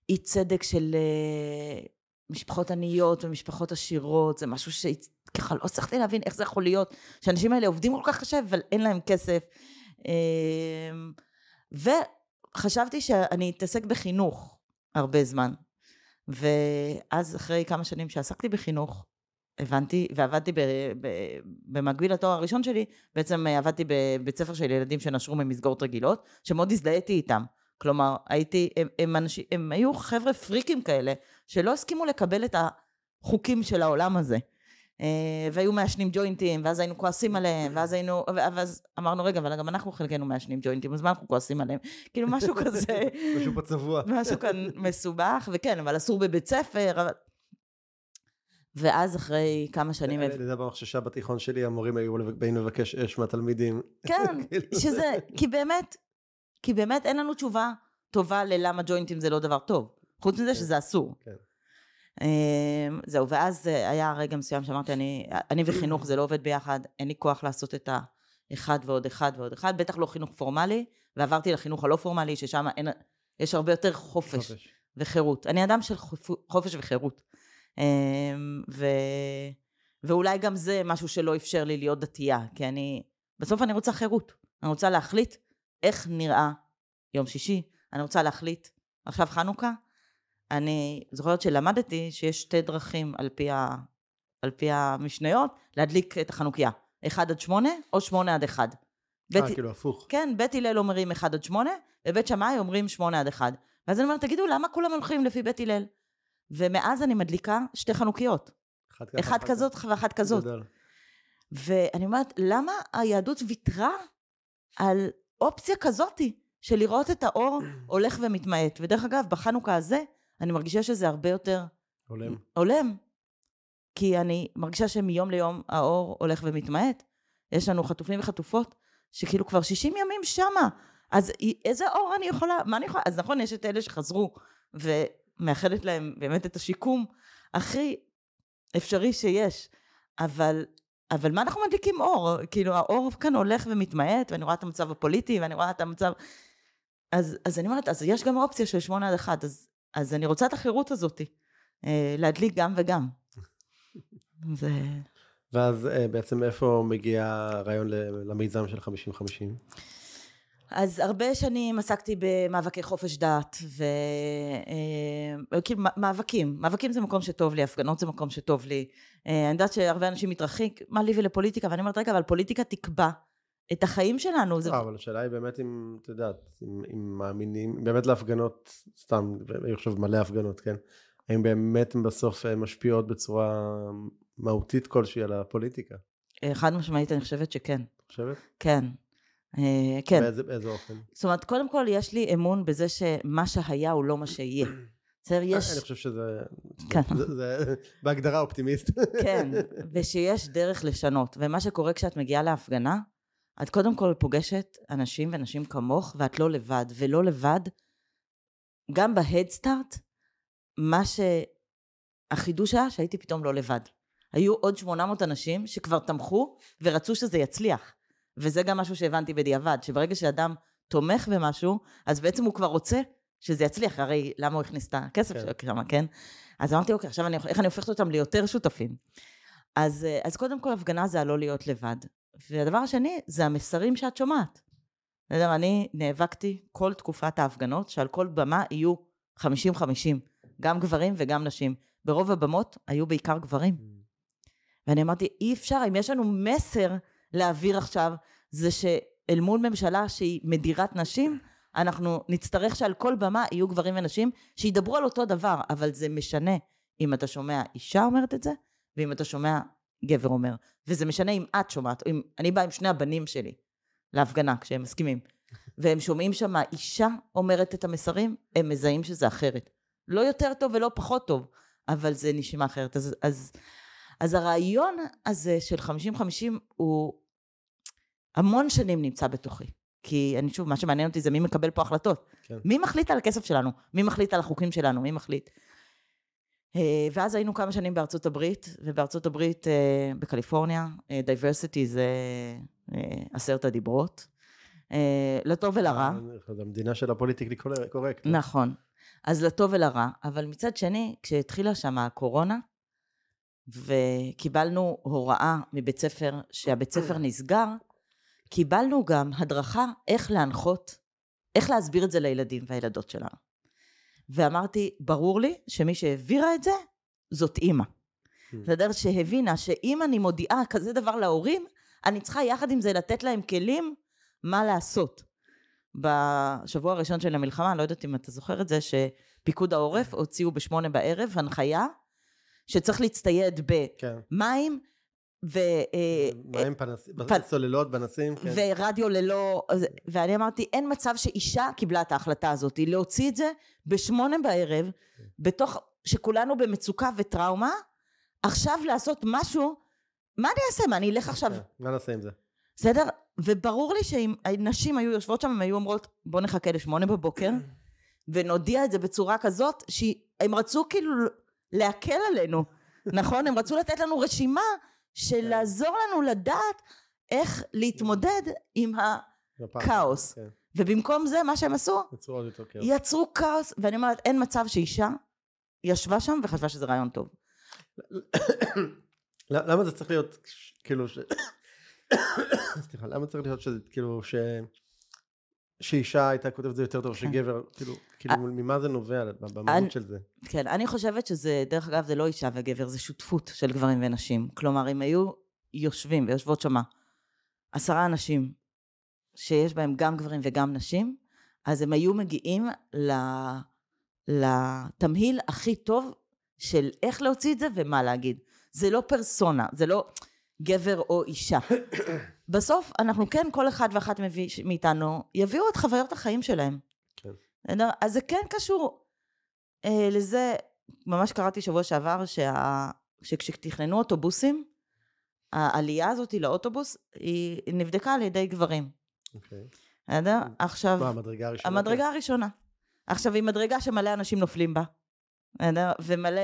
אי צדק של אה, משפחות עניות ומשפחות עשירות, זה משהו שככה לא הצלחתי להבין איך זה יכול להיות, שהאנשים האלה עובדים כל כך קשה, אבל אין להם כסף. אמ, וחשבתי שאני אתעסק בחינוך הרבה זמן. ואז אחרי כמה שנים שעסקתי בחינוך, הבנתי, ועבדתי ב, ב, במקביל לתואר הראשון שלי, בעצם אה, עבדתי בבית ספר של ילדים שנשרו ממסגרות רגילות, שמאוד הזדהיתי איתם. כלומר, הייתי, הם, הם, אנשים, הם היו חבר'ה פריקים כאלה, שלא הסכימו לקבל את החוקים של העולם הזה. אה, והיו מעשנים ג'וינטים, ואז היינו כועסים עליהם, ואז היינו, ואז אמרנו, רגע, אבל גם אנחנו חלקנו מעשנים ג'וינטים, אז מה אנחנו כועסים עליהם? כאילו משהו כזה, *laughs* משהו פה צבוע. *laughs* משהו כאן מסובך, וכן, אבל אסור בבית ספר, אבל... ואז אחרי כמה שנים... אני יודע במחששה בתיכון שלי, המורים היו באים לבקש אש מהתלמידים. *laughs* כן, כאילו. שזה, כי באמת, כי באמת אין לנו תשובה טובה ללמה ג'וינטים זה לא דבר טוב. חוץ מזה שזה אסור. כן. אמ, זהו, ואז אה, היה רגע מסוים שאמרתי, אני, אני וחינוך זה לא עובד ביחד, אין לי כוח לעשות את האחד ועוד אחד ועוד אחד, בטח לא חינוך פורמלי, ועברתי לחינוך הלא פורמלי, ששם אין, יש הרבה יותר חופש, חופש. וחירות. אני אדם של חופ- חופש וחירות. אמ, ו... ואולי גם זה משהו שלא אפשר לי להיות דתייה, כי אני, בסוף אני רוצה חירות. אני רוצה להחליט איך נראה יום שישי, אני רוצה להחליט, עכשיו חנוכה, אני זוכרת שלמדתי שיש שתי דרכים על פי, ה, על פי המשניות להדליק את החנוכיה, 1 עד 8 או 8 עד 1. בית, אה, כאילו הפוך. כן, בית הלל אומרים 1 עד 8, ובית שמאי אומרים 8 עד 1. ואז אני אומרת, תגידו, למה כולם הולכים לפי בית הלל? ומאז אני מדליקה שתי חנוכיות, אחד ככה, אחת כזאת ואחת כזאת. גדול. ואני אומרת, למה היהדות ויתרה על אופציה כזאתי של לראות את האור הולך ומתמעט? ודרך אגב, בחנוכה הזה, אני מרגישה שזה הרבה יותר הולם. הולם. כי אני מרגישה שמיום ליום האור הולך ומתמעט. יש לנו חטופים וחטופות שכאילו כבר 60 ימים שמה. אז איזה אור אני יכולה, מה אני יכולה? אז נכון, יש את אלה שחזרו ומאחלת להם באמת את השיקום הכי אפשרי שיש. אבל, אבל מה אנחנו מדליקים אור? כאילו האור כאן הולך ומתמעט, ואני רואה את המצב הפוליטי, ואני רואה את המצב... אז, אז אני אומרת, אז יש גם אופציה של שמונה עד אחד, אז, אז אני רוצה את החירות הזאת, אה, להדליק גם וגם. *laughs* זה... ואז אה, בעצם מאיפה מגיע הרעיון למיזם של 50-50? אז הרבה שנים עסקתי במאבקי חופש דת, וכאילו מאבקים, מאבקים זה מקום שטוב לי, הפגנות זה מקום שטוב לי. אה, אני יודעת שהרבה אנשים מתרחיק, מה לי ולפוליטיקה, ואני אומרת, רגע, אבל פוליטיקה תקבע את החיים שלנו. זה... לא, אבל השאלה היא באמת אם, את יודעת, אם, אם מאמינים, באמת להפגנות, סתם, אני חושב מלא הפגנות, כן? האם באמת הן בסוף אה, משפיעות בצורה מהותית כלשהי על הפוליטיקה? אה, חד משמעית, אני חושבת שכן. חושבת? כן. אה, כן. באיזה, באיזה אופן? זאת אומרת, קודם כל יש לי אמון בזה שמה שהיה הוא לא מה שיהיה. בסדר, יש... אני חושב שזה, כן. זה, זה בהגדרה אופטימיסט. כן, ושיש דרך לשנות. ומה שקורה כשאת מגיעה להפגנה, את קודם כל פוגשת אנשים ונשים כמוך, ואת לא לבד. ולא לבד, גם בהדסטארט, מה ש... החידוש היה שהייתי פתאום לא לבד. היו עוד 800 אנשים שכבר תמכו ורצו שזה יצליח. וזה גם משהו שהבנתי בדיעבד, שברגע שאדם תומך במשהו, אז בעצם הוא כבר רוצה שזה יצליח, הרי למה הוא הכניס את הכסף כן. שלו כמה, כן? אז אמרתי, אוקיי, עכשיו אני, איך אני הופכת אותם ליותר שותפים? אז, אה, אז קודם כל, הפגנה זה הלא להיות לבד. והדבר השני, זה המסרים שאת שומעת. בסדר, אני נאבקתי כל תקופת ההפגנות, שעל כל במה יהיו 50-50, גם גברים וגם נשים. ברוב הבמות היו בעיקר גברים. ואני אמרתי, אי אפשר, אם יש לנו מסר להעביר עכשיו, זה שאל מול ממשלה שהיא מדירת נשים, אנחנו נצטרך שעל כל במה יהיו גברים ונשים שידברו על אותו דבר, אבל זה משנה אם אתה שומע אישה אומרת את זה, ואם אתה שומע גבר אומר. וזה משנה אם את שומעת, אם אני באה עם שני הבנים שלי להפגנה כשהם מסכימים, והם שומעים שם אישה אומרת את המסרים, הם מזהים שזה אחרת. לא יותר טוב ולא פחות טוב, אבל זה נשמע אחרת. אז, אז, אז הרעיון הזה של 50-50 הוא המון שנים נמצא בתוכי. כי אני שוב, מה שמעניין אותי זה מי מקבל פה החלטות. כן. מי מחליט על הכסף שלנו? מי מחליט על החוקים שלנו? מי מחליט? אה, ואז היינו כמה שנים בארצות הברית, ובארצות הברית, אה, בקליפורניה, diversity אה, זה עשרת הדיברות. לטוב ולרע. זו המדינה של ה politically correct. נכון. אז לטוב ולרע, אבל מצד שני, כשהתחילה שם הקורונה, וקיבלנו הוראה מבית ספר, שהבית ספר נסגר, קיבלנו גם הדרכה איך להנחות, איך להסביר את זה לילדים והילדות שלנו. ואמרתי, ברור לי שמי שהעבירה את זה, זאת אימא. Hmm. בסדר? שהבינה שאם אני מודיעה כזה דבר להורים, אני צריכה יחד עם זה לתת להם כלים מה לעשות. בשבוע הראשון של המלחמה, אני לא יודעת אם אתה זוכר את זה, שפיקוד העורף הוציאו בשמונה בערב הנחיה שצריך להצטייד במים, כן. ו... אה, מים פנסים, פ... סוללות, פנסים. כן. ורדיו ללא... ואני אמרתי, אין מצב שאישה קיבלה את ההחלטה הזאת, להוציא את זה בשמונה בערב, בתוך... שכולנו במצוקה וטראומה, עכשיו לעשות משהו, מה אני אעשה? מה, אני אלך עכשיו... מה נעשה עם זה? בסדר? וברור לי שאם נשים היו יושבות שם, הן היו אומרות, בוא נחכה לשמונה בבוקר, ונודיע את זה בצורה כזאת, שהם רצו כאילו להקל עלינו, נכון? הם רצו לתת לנו רשימה של כן. לעזור לנו לדעת איך להתמודד עם הכאוס. כן. ובמקום זה, מה שהם עשו, יצרו עוד יותר כאוס. יצרו כאוס, ואני אומרת, אין מצב שאישה ישבה שם וחשבה שזה רעיון טוב. *coughs* למה זה צריך להיות, כאילו, ש... *coughs* סליחה, למה צריך להיות שזה, כאילו, ש... שאישה הייתה כותבת את זה יותר טוב, כן. שגבר, כאילו, כאילו, ממה זה נובע, במהות של זה? כן, אני חושבת שזה, דרך אגב, זה לא אישה וגבר, זה שותפות של גברים ונשים. כלומר, אם היו יושבים ויושבות שמה עשרה אנשים שיש בהם גם גברים וגם נשים, אז הם היו מגיעים לתמהיל הכי טוב של איך להוציא את זה ומה להגיד. זה לא פרסונה, זה לא גבר או אישה. בסוף אנחנו כן, כל אחד ואחת מביא, מאיתנו, יביאו את חוויות החיים שלהם. כן. אז זה כן קשור אה, לזה, ממש קראתי שבוע שעבר, שה, שכשתכננו אוטובוסים, העלייה הזאת לאוטובוס, היא נבדקה על ידי גברים. אוקיי. בסדר? עכשיו... מה, המדרגה הראשונה? המדרגה הראשונה. עכשיו, היא מדרגה שמלא אנשים נופלים בה. בסדר? ומלא...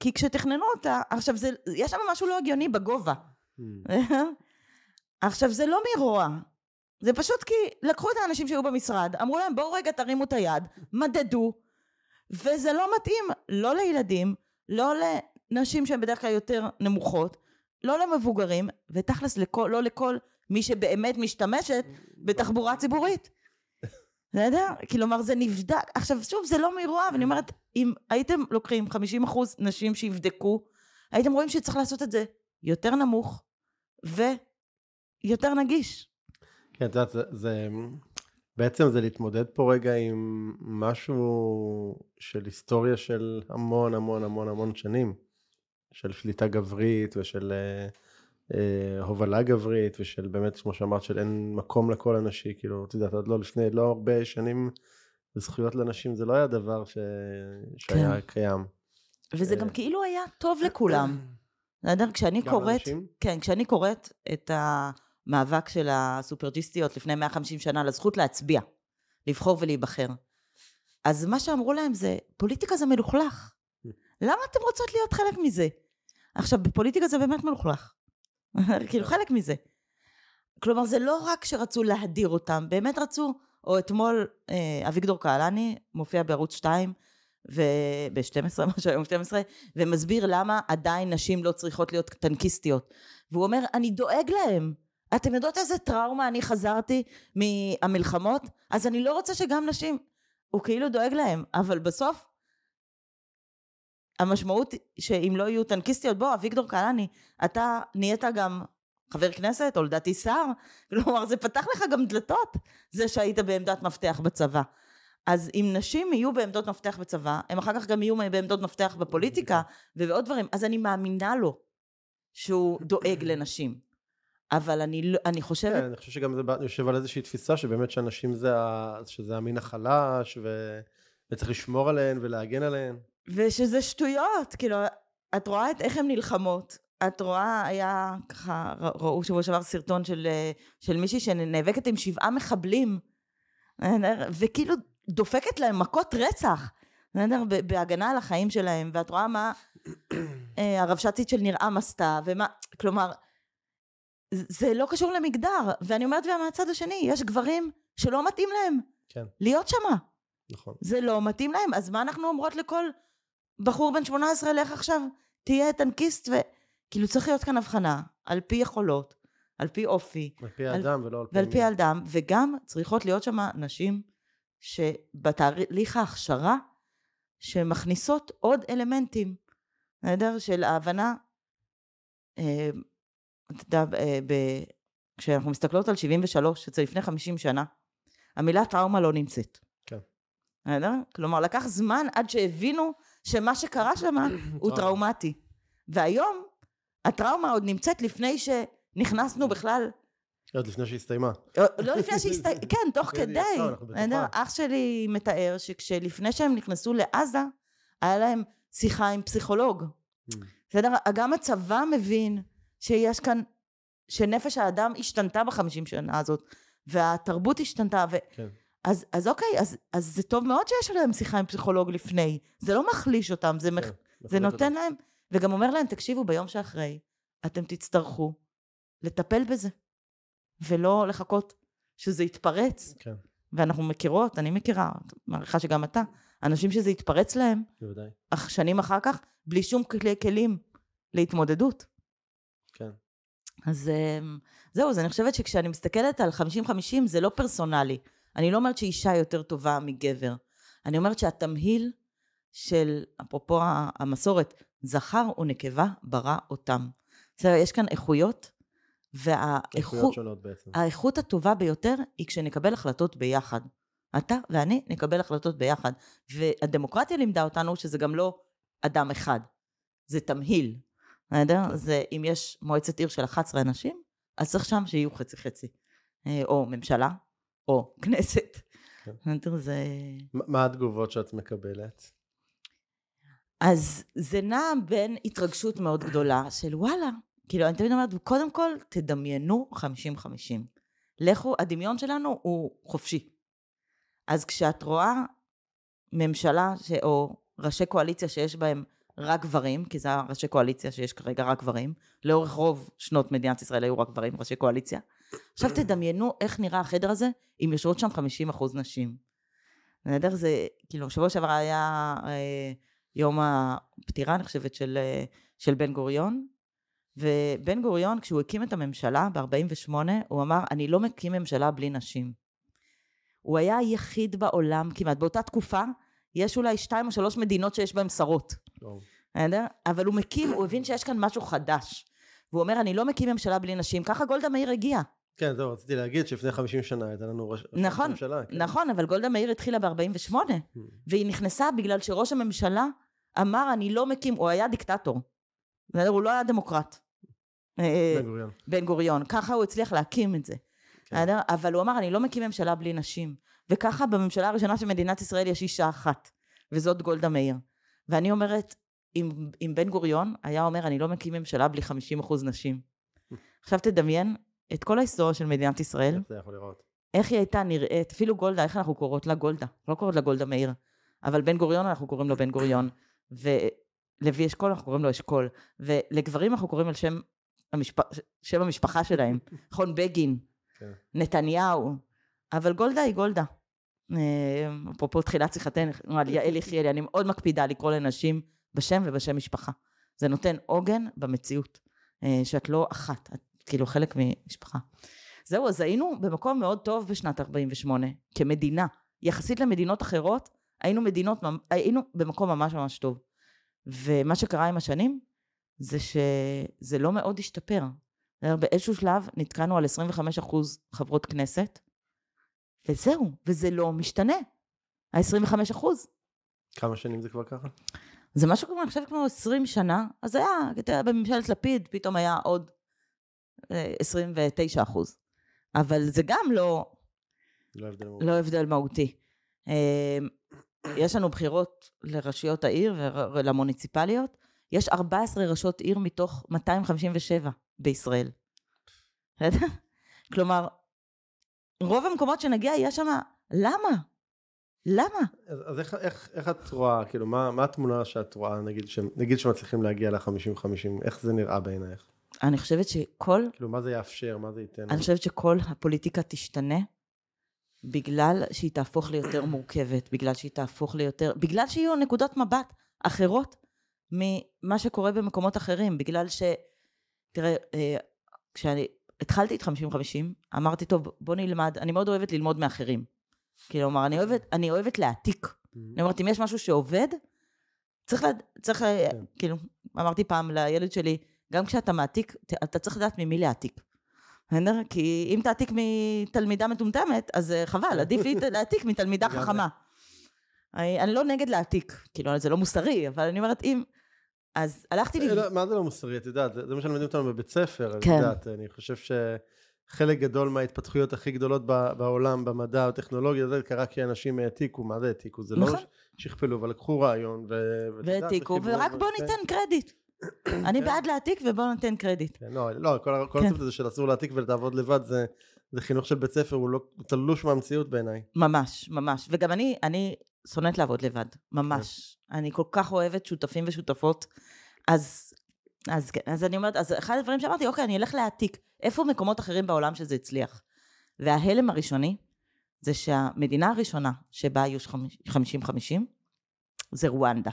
כי כשתכננו אותה, עכשיו, זה, יש שם משהו לא הגיוני בגובה. *laughs* עכשיו זה לא מרוע, זה פשוט כי לקחו את האנשים שהיו במשרד, אמרו להם בואו רגע תרימו את היד, מדדו, וזה לא מתאים לא לילדים, לא לנשים שהן בדרך כלל יותר נמוכות, לא למבוגרים, ותכלס לכל, לא לכל מי שבאמת משתמשת בתחבורה ציבורית. *laughs* בסדר? כלומר זה נבדק, עכשיו שוב זה לא מרוע, ואני אומרת, אם הייתם לוקחים 50% נשים שיבדקו, הייתם רואים שצריך לעשות את זה יותר נמוך, ו... יותר נגיש. כן, את יודעת, זה, זה, בעצם זה להתמודד פה רגע עם משהו של היסטוריה של המון המון המון המון שנים, של שליטה גברית ושל אה, אה, הובלה גברית ושל באמת, כמו שאמרת, של אין מקום לכל הנשי, כאילו, את יודעת, עוד לא לפני, לא הרבה שנים, זכויות לנשים זה לא היה דבר ש... שהיה כן. קיים. וזה אה... גם כאילו היה טוב לכולם. בסדר? כשאני קוראת, כן, כשאני קוראת את ה... המאבק של הסופרג'יסטיות לפני 150 שנה לזכות להצביע, לבחור ולהיבחר. אז מה שאמרו להם זה, פוליטיקה זה מלוכלך. למה אתם רוצות להיות חלק מזה? עכשיו, בפוליטיקה זה באמת מלוכלך. *laughs* כאילו, חלק מזה. כלומר, זה לא רק שרצו להדיר אותם, באמת רצו, או אתמול אה, אביגדור קהלני מופיע בערוץ 2, וב-12, מה שהיום 12, ומסביר למה עדיין נשים לא צריכות להיות טנקיסטיות. והוא אומר, אני דואג להם. אתם יודעות איזה טראומה אני חזרתי מהמלחמות? אז אני לא רוצה שגם נשים, הוא כאילו דואג להם, אבל בסוף המשמעות שאם לא יהיו טנקיסטיות, בוא, אביגדור קהלני, אתה נהיית גם חבר כנסת, או לדעתי שר, כלומר זה פתח לך גם דלתות, זה שהיית בעמדת מפתח בצבא. אז אם נשים יהיו בעמדות מפתח בצבא, הם אחר כך גם יהיו בעמדות מפתח בפוליטיקה ובעוד דברים, אז אני מאמינה לו שהוא דואג לנשים. אבל אני, לא- אני חושבת... כן, אני חושב שגם זה יושב על איזושהי תפיסה שבאמת שאנשים זה, שזה המין החלש, ו... וצריך לשמור עליהן ולהגן עליהן. ושזה שטויות, כאילו, את רואה את איך הן נלחמות. את רואה, היה ככה, ראו שבוע שעבר סרטון של, אה, של מישהי שנאבקת עם שבעה מחבלים? וכאילו דופקת להם מכות רצח, בהגנה על החיים שלהם, ואת רואה מה אה, הרבש"צית של נרעם עשתה, ומה, כלומר, זה- לא קשור למגדר, ואני אומרת, ומהצד השני, יש גברים שלא מתאים להם כן, להיות שמה. נכון. זה לא מתאים להם, אז מה אנחנו אומרות לכל בחור בן 18, לך עכשיו, תהיה טנקיסט, וכאילו צריך להיות כאן הבחנה, על פי יכולות, על פי אופי, על פי על- ולא על פי... ועל פי האדם, וגם צריכות להיות שם נשים שבתהליך ההכשרה, שמכניסות עוד אלמנטים, בסדר? של ההבנה, אה, אתה יודע, אה, ב- כשאנחנו מסתכלות על 73, שזה לפני 50 שנה, המילה טראומה לא נמצאת. כן. כלומר, לקח זמן עד שהבינו שמה שקרה *coughs* שם הוא טראומטי. והיום, הטראומה עוד נמצאת לפני שנכנסנו בכלל, עוד לפני שהסתיימה. לא לפני שהסתיים, *coughs* כן, תוך כן, כדי. אח שלי מתאר שכשלפני שהם נכנסו לעזה, היה להם שיחה עם פסיכולוג. Mm. בסדר? גם הצבא מבין שיש כאן, שנפש האדם השתנתה בחמישים שנה הזאת, והתרבות השתנתה, ו... כן. אז, אז אוקיי, אז, אז זה טוב מאוד שיש להם שיחה עם פסיכולוג לפני. זה לא מחליש אותם, זה, מח... כן, זה מחזק נותן אותם. להם, וגם אומר להם, תקשיבו, ביום שאחרי, אתם תצטרכו לטפל בזה, ולא לחכות שזה יתפרץ. כן, ואנחנו מכירות, אני מכירה, מעריכה שגם אתה, אנשים שזה יתפרץ להם, בוודאי. אך שנים אחר כך, בלי שום כלי כלים להתמודדות. אז אמ, זהו, אז אני חושבת שכשאני מסתכלת על 50-50 זה לא פרסונלי. אני לא אומרת שאישה יותר טובה מגבר. אני אומרת שהתמהיל של, אפרופו המסורת, זכר ונקבה ברא אותם. בסדר, יש כאן איכויות, איכויות והאיכות שונות בעצם. האיכות הטובה ביותר היא כשנקבל החלטות ביחד. אתה ואני נקבל החלטות ביחד. והדמוקרטיה לימדה אותנו שזה גם לא אדם אחד, זה תמהיל. בסדר? כן. זה אם יש מועצת עיר של 11 אנשים, אז צריך שם שיהיו חצי חצי. אה, או ממשלה, או *laughs* כנסת. כן. זה... מה מה התגובות שאת מקבלת? אז זה נע בין התרגשות מאוד גדולה של וואלה, כאילו אני תמיד אומרת, קודם כל תדמיינו 50-50. לכו, הדמיון שלנו הוא חופשי. אז כשאת רואה ממשלה ש... או ראשי קואליציה שיש בהם רק גברים, כי זה הראשי קואליציה שיש כרגע רק גברים, לאורך רוב שנות מדינת ישראל היו רק גברים, ראשי קואליציה. עכשיו תדמיינו איך נראה החדר הזה אם יושבות שם 50 אחוז נשים. בסדר? זה, כאילו, שבוע שעבר היה אה, יום הפטירה, אני חושבת, של, אה, של בן גוריון, ובן גוריון, כשהוא הקים את הממשלה ב-48, הוא אמר, אני לא מקים ממשלה בלי נשים. הוא היה היחיד בעולם כמעט, באותה תקופה, יש אולי שתיים או שלוש מדינות שיש בהן שרות. בסדר? אבל הוא מקים, הוא הבין שיש כאן משהו חדש. והוא אומר, אני לא מקים ממשלה בלי נשים. ככה גולדה מאיר הגיעה. כן, זהו, רציתי להגיד שלפני 50 שנה הייתה לנו ראש ראש נכון, ממשלה. כן. נכון, אבל גולדה מאיר התחילה ב-48, Mm. והיא נכנסה בגלל שראש הממשלה אמר, אני לא מקים, הוא היה דיקטטור. הוא לא היה דמוקרט. אה, בן גוריון. בן גוריון. ככה הוא הצליח להקים את זה. כן. אבל הוא אמר, אני לא מקים ממשלה בלי נשים. וככה בממשלה הראשונה של מדינת ישראל יש אישה אחת, וזאת גולדה מאיר. ואני אומרת, אם, אם בן גוריון היה אומר, אני לא מקים ממשלה בלי 50 אחוז נשים. *laughs* עכשיו תדמיין את כל ההיסטוריה של מדינת ישראל, איך זה יכול לראות? איך היא הייתה נראית, אפילו גולדה, איך אנחנו קוראות לה גולדה? לא קוראות לה גולדה מאיר, אבל בן גוריון אנחנו קוראים לו בן גוריון, ולוי אשכול אנחנו קוראים לו אשכול, ולגברים אנחנו קוראים על שם, המשפ... שם המשפחה שלהם, *laughs* נכון, בגין, כן. נתניהו, אבל גולדה היא גולדה. אה, אפרופו תחילת שיחתנו על יעל יחיאלי, אני מאוד מקפידה לקרוא לנשים בשם ובשם משפחה. זה נותן עוגן במציאות, אה, שאת לא אחת, את כאילו חלק ממשפחה. זהו, אז היינו במקום מאוד טוב בשנת 48, כמדינה. יחסית למדינות אחרות, היינו מדינות, היינו במקום ממש ממש טוב. ומה שקרה עם השנים, זה שזה לא מאוד השתפר. באיזשהו שלב נתקענו על 25 אחוז חברות כנסת, וזהו, וזה לא משתנה, ה-25 אחוז. כמה שנים זה כבר ככה? זה משהו כמו, אני חושבת כמו 20 שנה, אז היה, אתה בממשלת לפיד פתאום היה עוד 29 אחוז. אבל זה גם לא... לא הבדל מהותי. לא הבדל מהותי. אמ, יש לנו בחירות לרשויות העיר ולמוניציפליות, יש 14 ראשות עיר מתוך 257 בישראל. כלומר, רוב המקומות שנגיע יהיה שם, למה? למה? אז, אז איך, איך, איך את רואה, כאילו, מה, מה התמונה שאת רואה, נגיד, ש, נגיד שמצליחים להגיע ל-50-50, איך זה נראה בעינייך? אני חושבת שכל... כאילו, מה זה יאפשר, מה זה ייתן? אני חושבת שכל הפוליטיקה תשתנה בגלל שהיא תהפוך ליותר מורכבת, בגלל שהיא תהפוך ליותר... בגלל שיהיו נקודות מבט אחרות ממה שקורה במקומות אחרים, בגלל ש... תראה, אה, כשאני התחלתי את 50-50, אמרתי, טוב, בוא נלמד, אני מאוד אוהבת ללמוד מאחרים. כלומר, אני אוהבת, אני אוהבת להעתיק. Mm-hmm. אני אומרת, אם יש משהו שעובד, צריך, לד... צריך, כן. כאילו, אמרתי פעם לילד שלי, גם כשאתה מעתיק, אתה צריך לדעת ממי להעתיק. בסדר? כי אם תעתיק מתלמידה מטומטמת, אז אה, חבל. עדיף להעתיק מתלמידה חכמה. אני, אני לא נגד להעתיק, כאילו, זה לא מוסרי, אבל אני אומרת, אם... אז הלכתי... לי... לא, מה זה לא מוסרי? את יודעת, זה מה שמלמדים אותנו בבית ספר, את כן. יודעת, אני חושב שחלק גדול מההתפתחויות הכי גדולות בעולם, במדע, בטכנולוגיה, זה קרה כי אנשים העתיקו, מה זה העתיקו? זה לא נכון. שכפלו, אבל לקחו רעיון ו... והעתיקו, ורק בוא כן. ניתן קרדיט. *coughs* אני כן. בעד להעתיק ובוא ניתן קרדיט. כן, לא, לא, כל. הקונספט הזה של אסור להעתיק ולעבוד לבד, זה, חינוך של בית ספר, הוא לא הוא תלוש מהמציאות בעיניי. ממש, ממש. וגם אני, אני שונאת לעבוד לבד, ממש. כן. אני כל כך אוהבת שותפים ושותפות. אז, אז כן, אז אני אומרת, אז אחד הדברים שאמרתי, אוקיי, אני אלך להעתיק. איפה מקומות אחרים בעולם שזה הצליח? וההלם הראשוני, זה שהמדינה הראשונה שבה היו 50-50, זה רואנדה.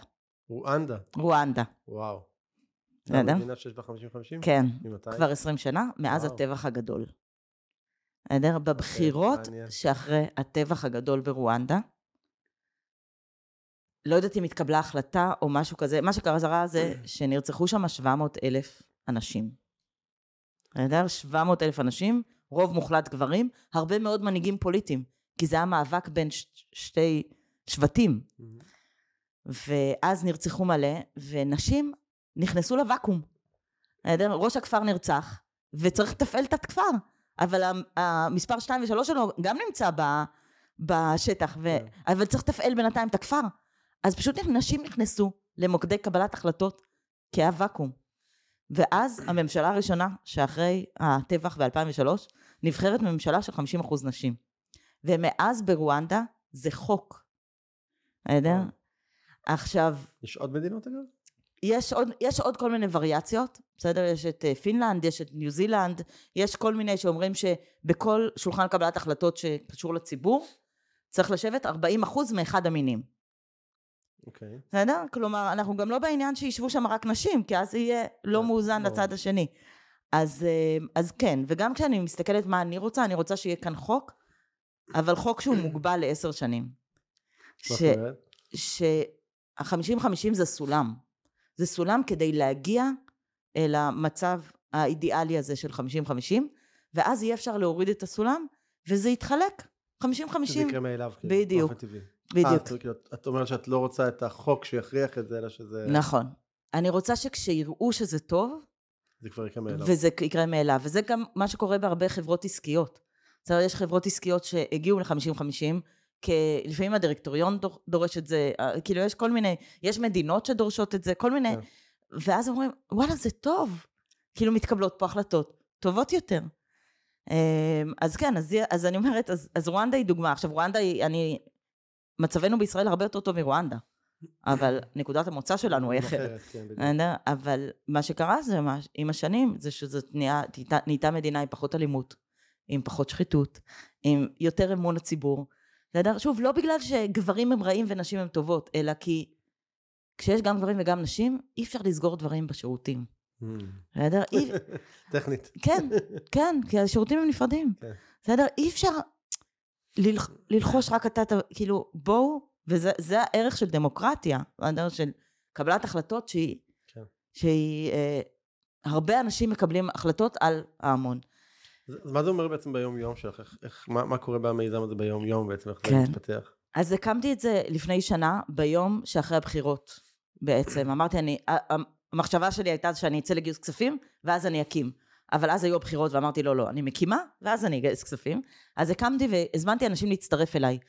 רואנדה, רואנדה, וואו. בסדר? מדינה שיש בה 50-50? כן. ממתי? כבר 20 שנה, מאז וואו. הטבח הגדול. בסדר? בבחירות מעניין. שאחרי הטבח הגדול ברואנדה, לא יודעת אם התקבלה החלטה או משהו כזה, מה שקרה זה *clears throat* שנרצחו שם 700 אלף אנשים. בסדר? 700 אלף אנשים, רוב מוחלט גברים, הרבה מאוד מנהיגים פוליטיים, כי זה היה מאבק בין ש- שתי שבטים. מהמם. ואז נרצחו מלא, ונשים נכנסו לוואקום. ראש הכפר נרצח, וצריך לתפעל את הכפר. אבל המ- המספר 2 ו-3 שלו גם נמצא ב, בשטח, ו... כן. אבל צריך לתפעל בינתיים את הכפר. אז פשוט נשים נכנסו למוקדי קבלת החלטות, כי היה ואקום. ואז הממשלה הראשונה, שאחרי הטבח ב-2003, נבחרת ממשלה של 50% נשים. ומאז ברואנדה זה חוק. בסדר? וואו. עכשיו, יש עוד מדינות אגב? יש עוד, יש עוד כל מיני וריאציות, בסדר? יש את אה, פינלנד, יש את ניו זילנד, יש כל מיני שאומרים שבכל שולחן קבלת החלטות שקשור לציבור, צריך לשבת 40% מאחד המינים. אוקיי. בסדר? כלומר, אנחנו גם לא בעניין שישבו שם רק נשים, כי אז יהיה לא כן, מאוזן ברור. לצד השני. אז, אה, אז כן, וגם כשאני מסתכלת מה אני רוצה, אני רוצה שיהיה כאן חוק, אבל חוק שהוא מוגבל לעשר שנים. מה ש- זאת אומרת? שה-50-50 זה סולם. זה סולם כדי להגיע אל המצב האידיאלי הזה של 50-50, ואז יהיה אפשר להוריד את הסולם, וזה יתחלק. 50-50. שזה יקרה מאליו, כאילו. באופן טבעי. בדיוק. אה, את- את אומרת שאת לא רוצה את החוק שיכריח את זה, אלא שזה נכון. אני רוצה שכשיראו שזה טוב, זה כבר יקרה מאליו. וזה יקרה מאליו. וזה גם מה שקורה בהרבה חברות עסקיות. בסדר, יש חברות עסקיות שהגיעו ל-50-50, כי לפעמים הדירקטוריון דור- דורש את זה, אה, כאילו יש כל מיני, יש מדינות שדורשות את זה, כל מיני, כן. ואז אומרים, וואלה, זה טוב. כאילו מתקבלות פה החלטות טובות יותר. אמ, אז כן, אז, אז אני אומרת, אז, אז רואנדה היא דוגמה. עכשיו, רואנדה היא, אני, מצבנו בישראל הרבה יותר טוב מרואנדה, אבל נקודת המוצא שלנו היא אחרת. כן? אבל מה שקרה זה, מה, עם השנים, זה שזאת נהייתה- מדינה עם פחות אלימות, עם פחות שחיתות, עם יותר אמון הציבור. בסדר? שוב, לא בגלל שגברים הם רעים ונשים הם טובות, אלא כי כשיש גם גברים וגם נשים, אי אפשר לסגור דברים בשירותים. בסדר? אי, *laughs* טכנית. כן, כן, כי השירותים הם נפרדים. כן. בסדר? אי אפשר ללחוש רק אתה, כאילו, בואו, וזה זה הערך של דמוקרטיה, בסדר? של קבלת החלטות שהיא, כן. שהיא אה, הרבה אנשים מקבלים החלטות על ההמון. אז מה זה אומר בעצם ביום יום שלך? איך, איך, מה, מה קורה במיזם הזה ביום יום בעצם? איך כן. זה מתפתח? אז הקמתי את זה לפני שנה, ביום שאחרי הבחירות בעצם. אמרתי, אני, המחשבה שלי הייתה שאני אצא לגיוס כספים, ואז אני אקים. אבל אז היו הבחירות ואמרתי, לא, לא, אני מקימה, ואז אני אגייס כספים. אז הקמתי והזמנתי אנשים להצטרף אליי.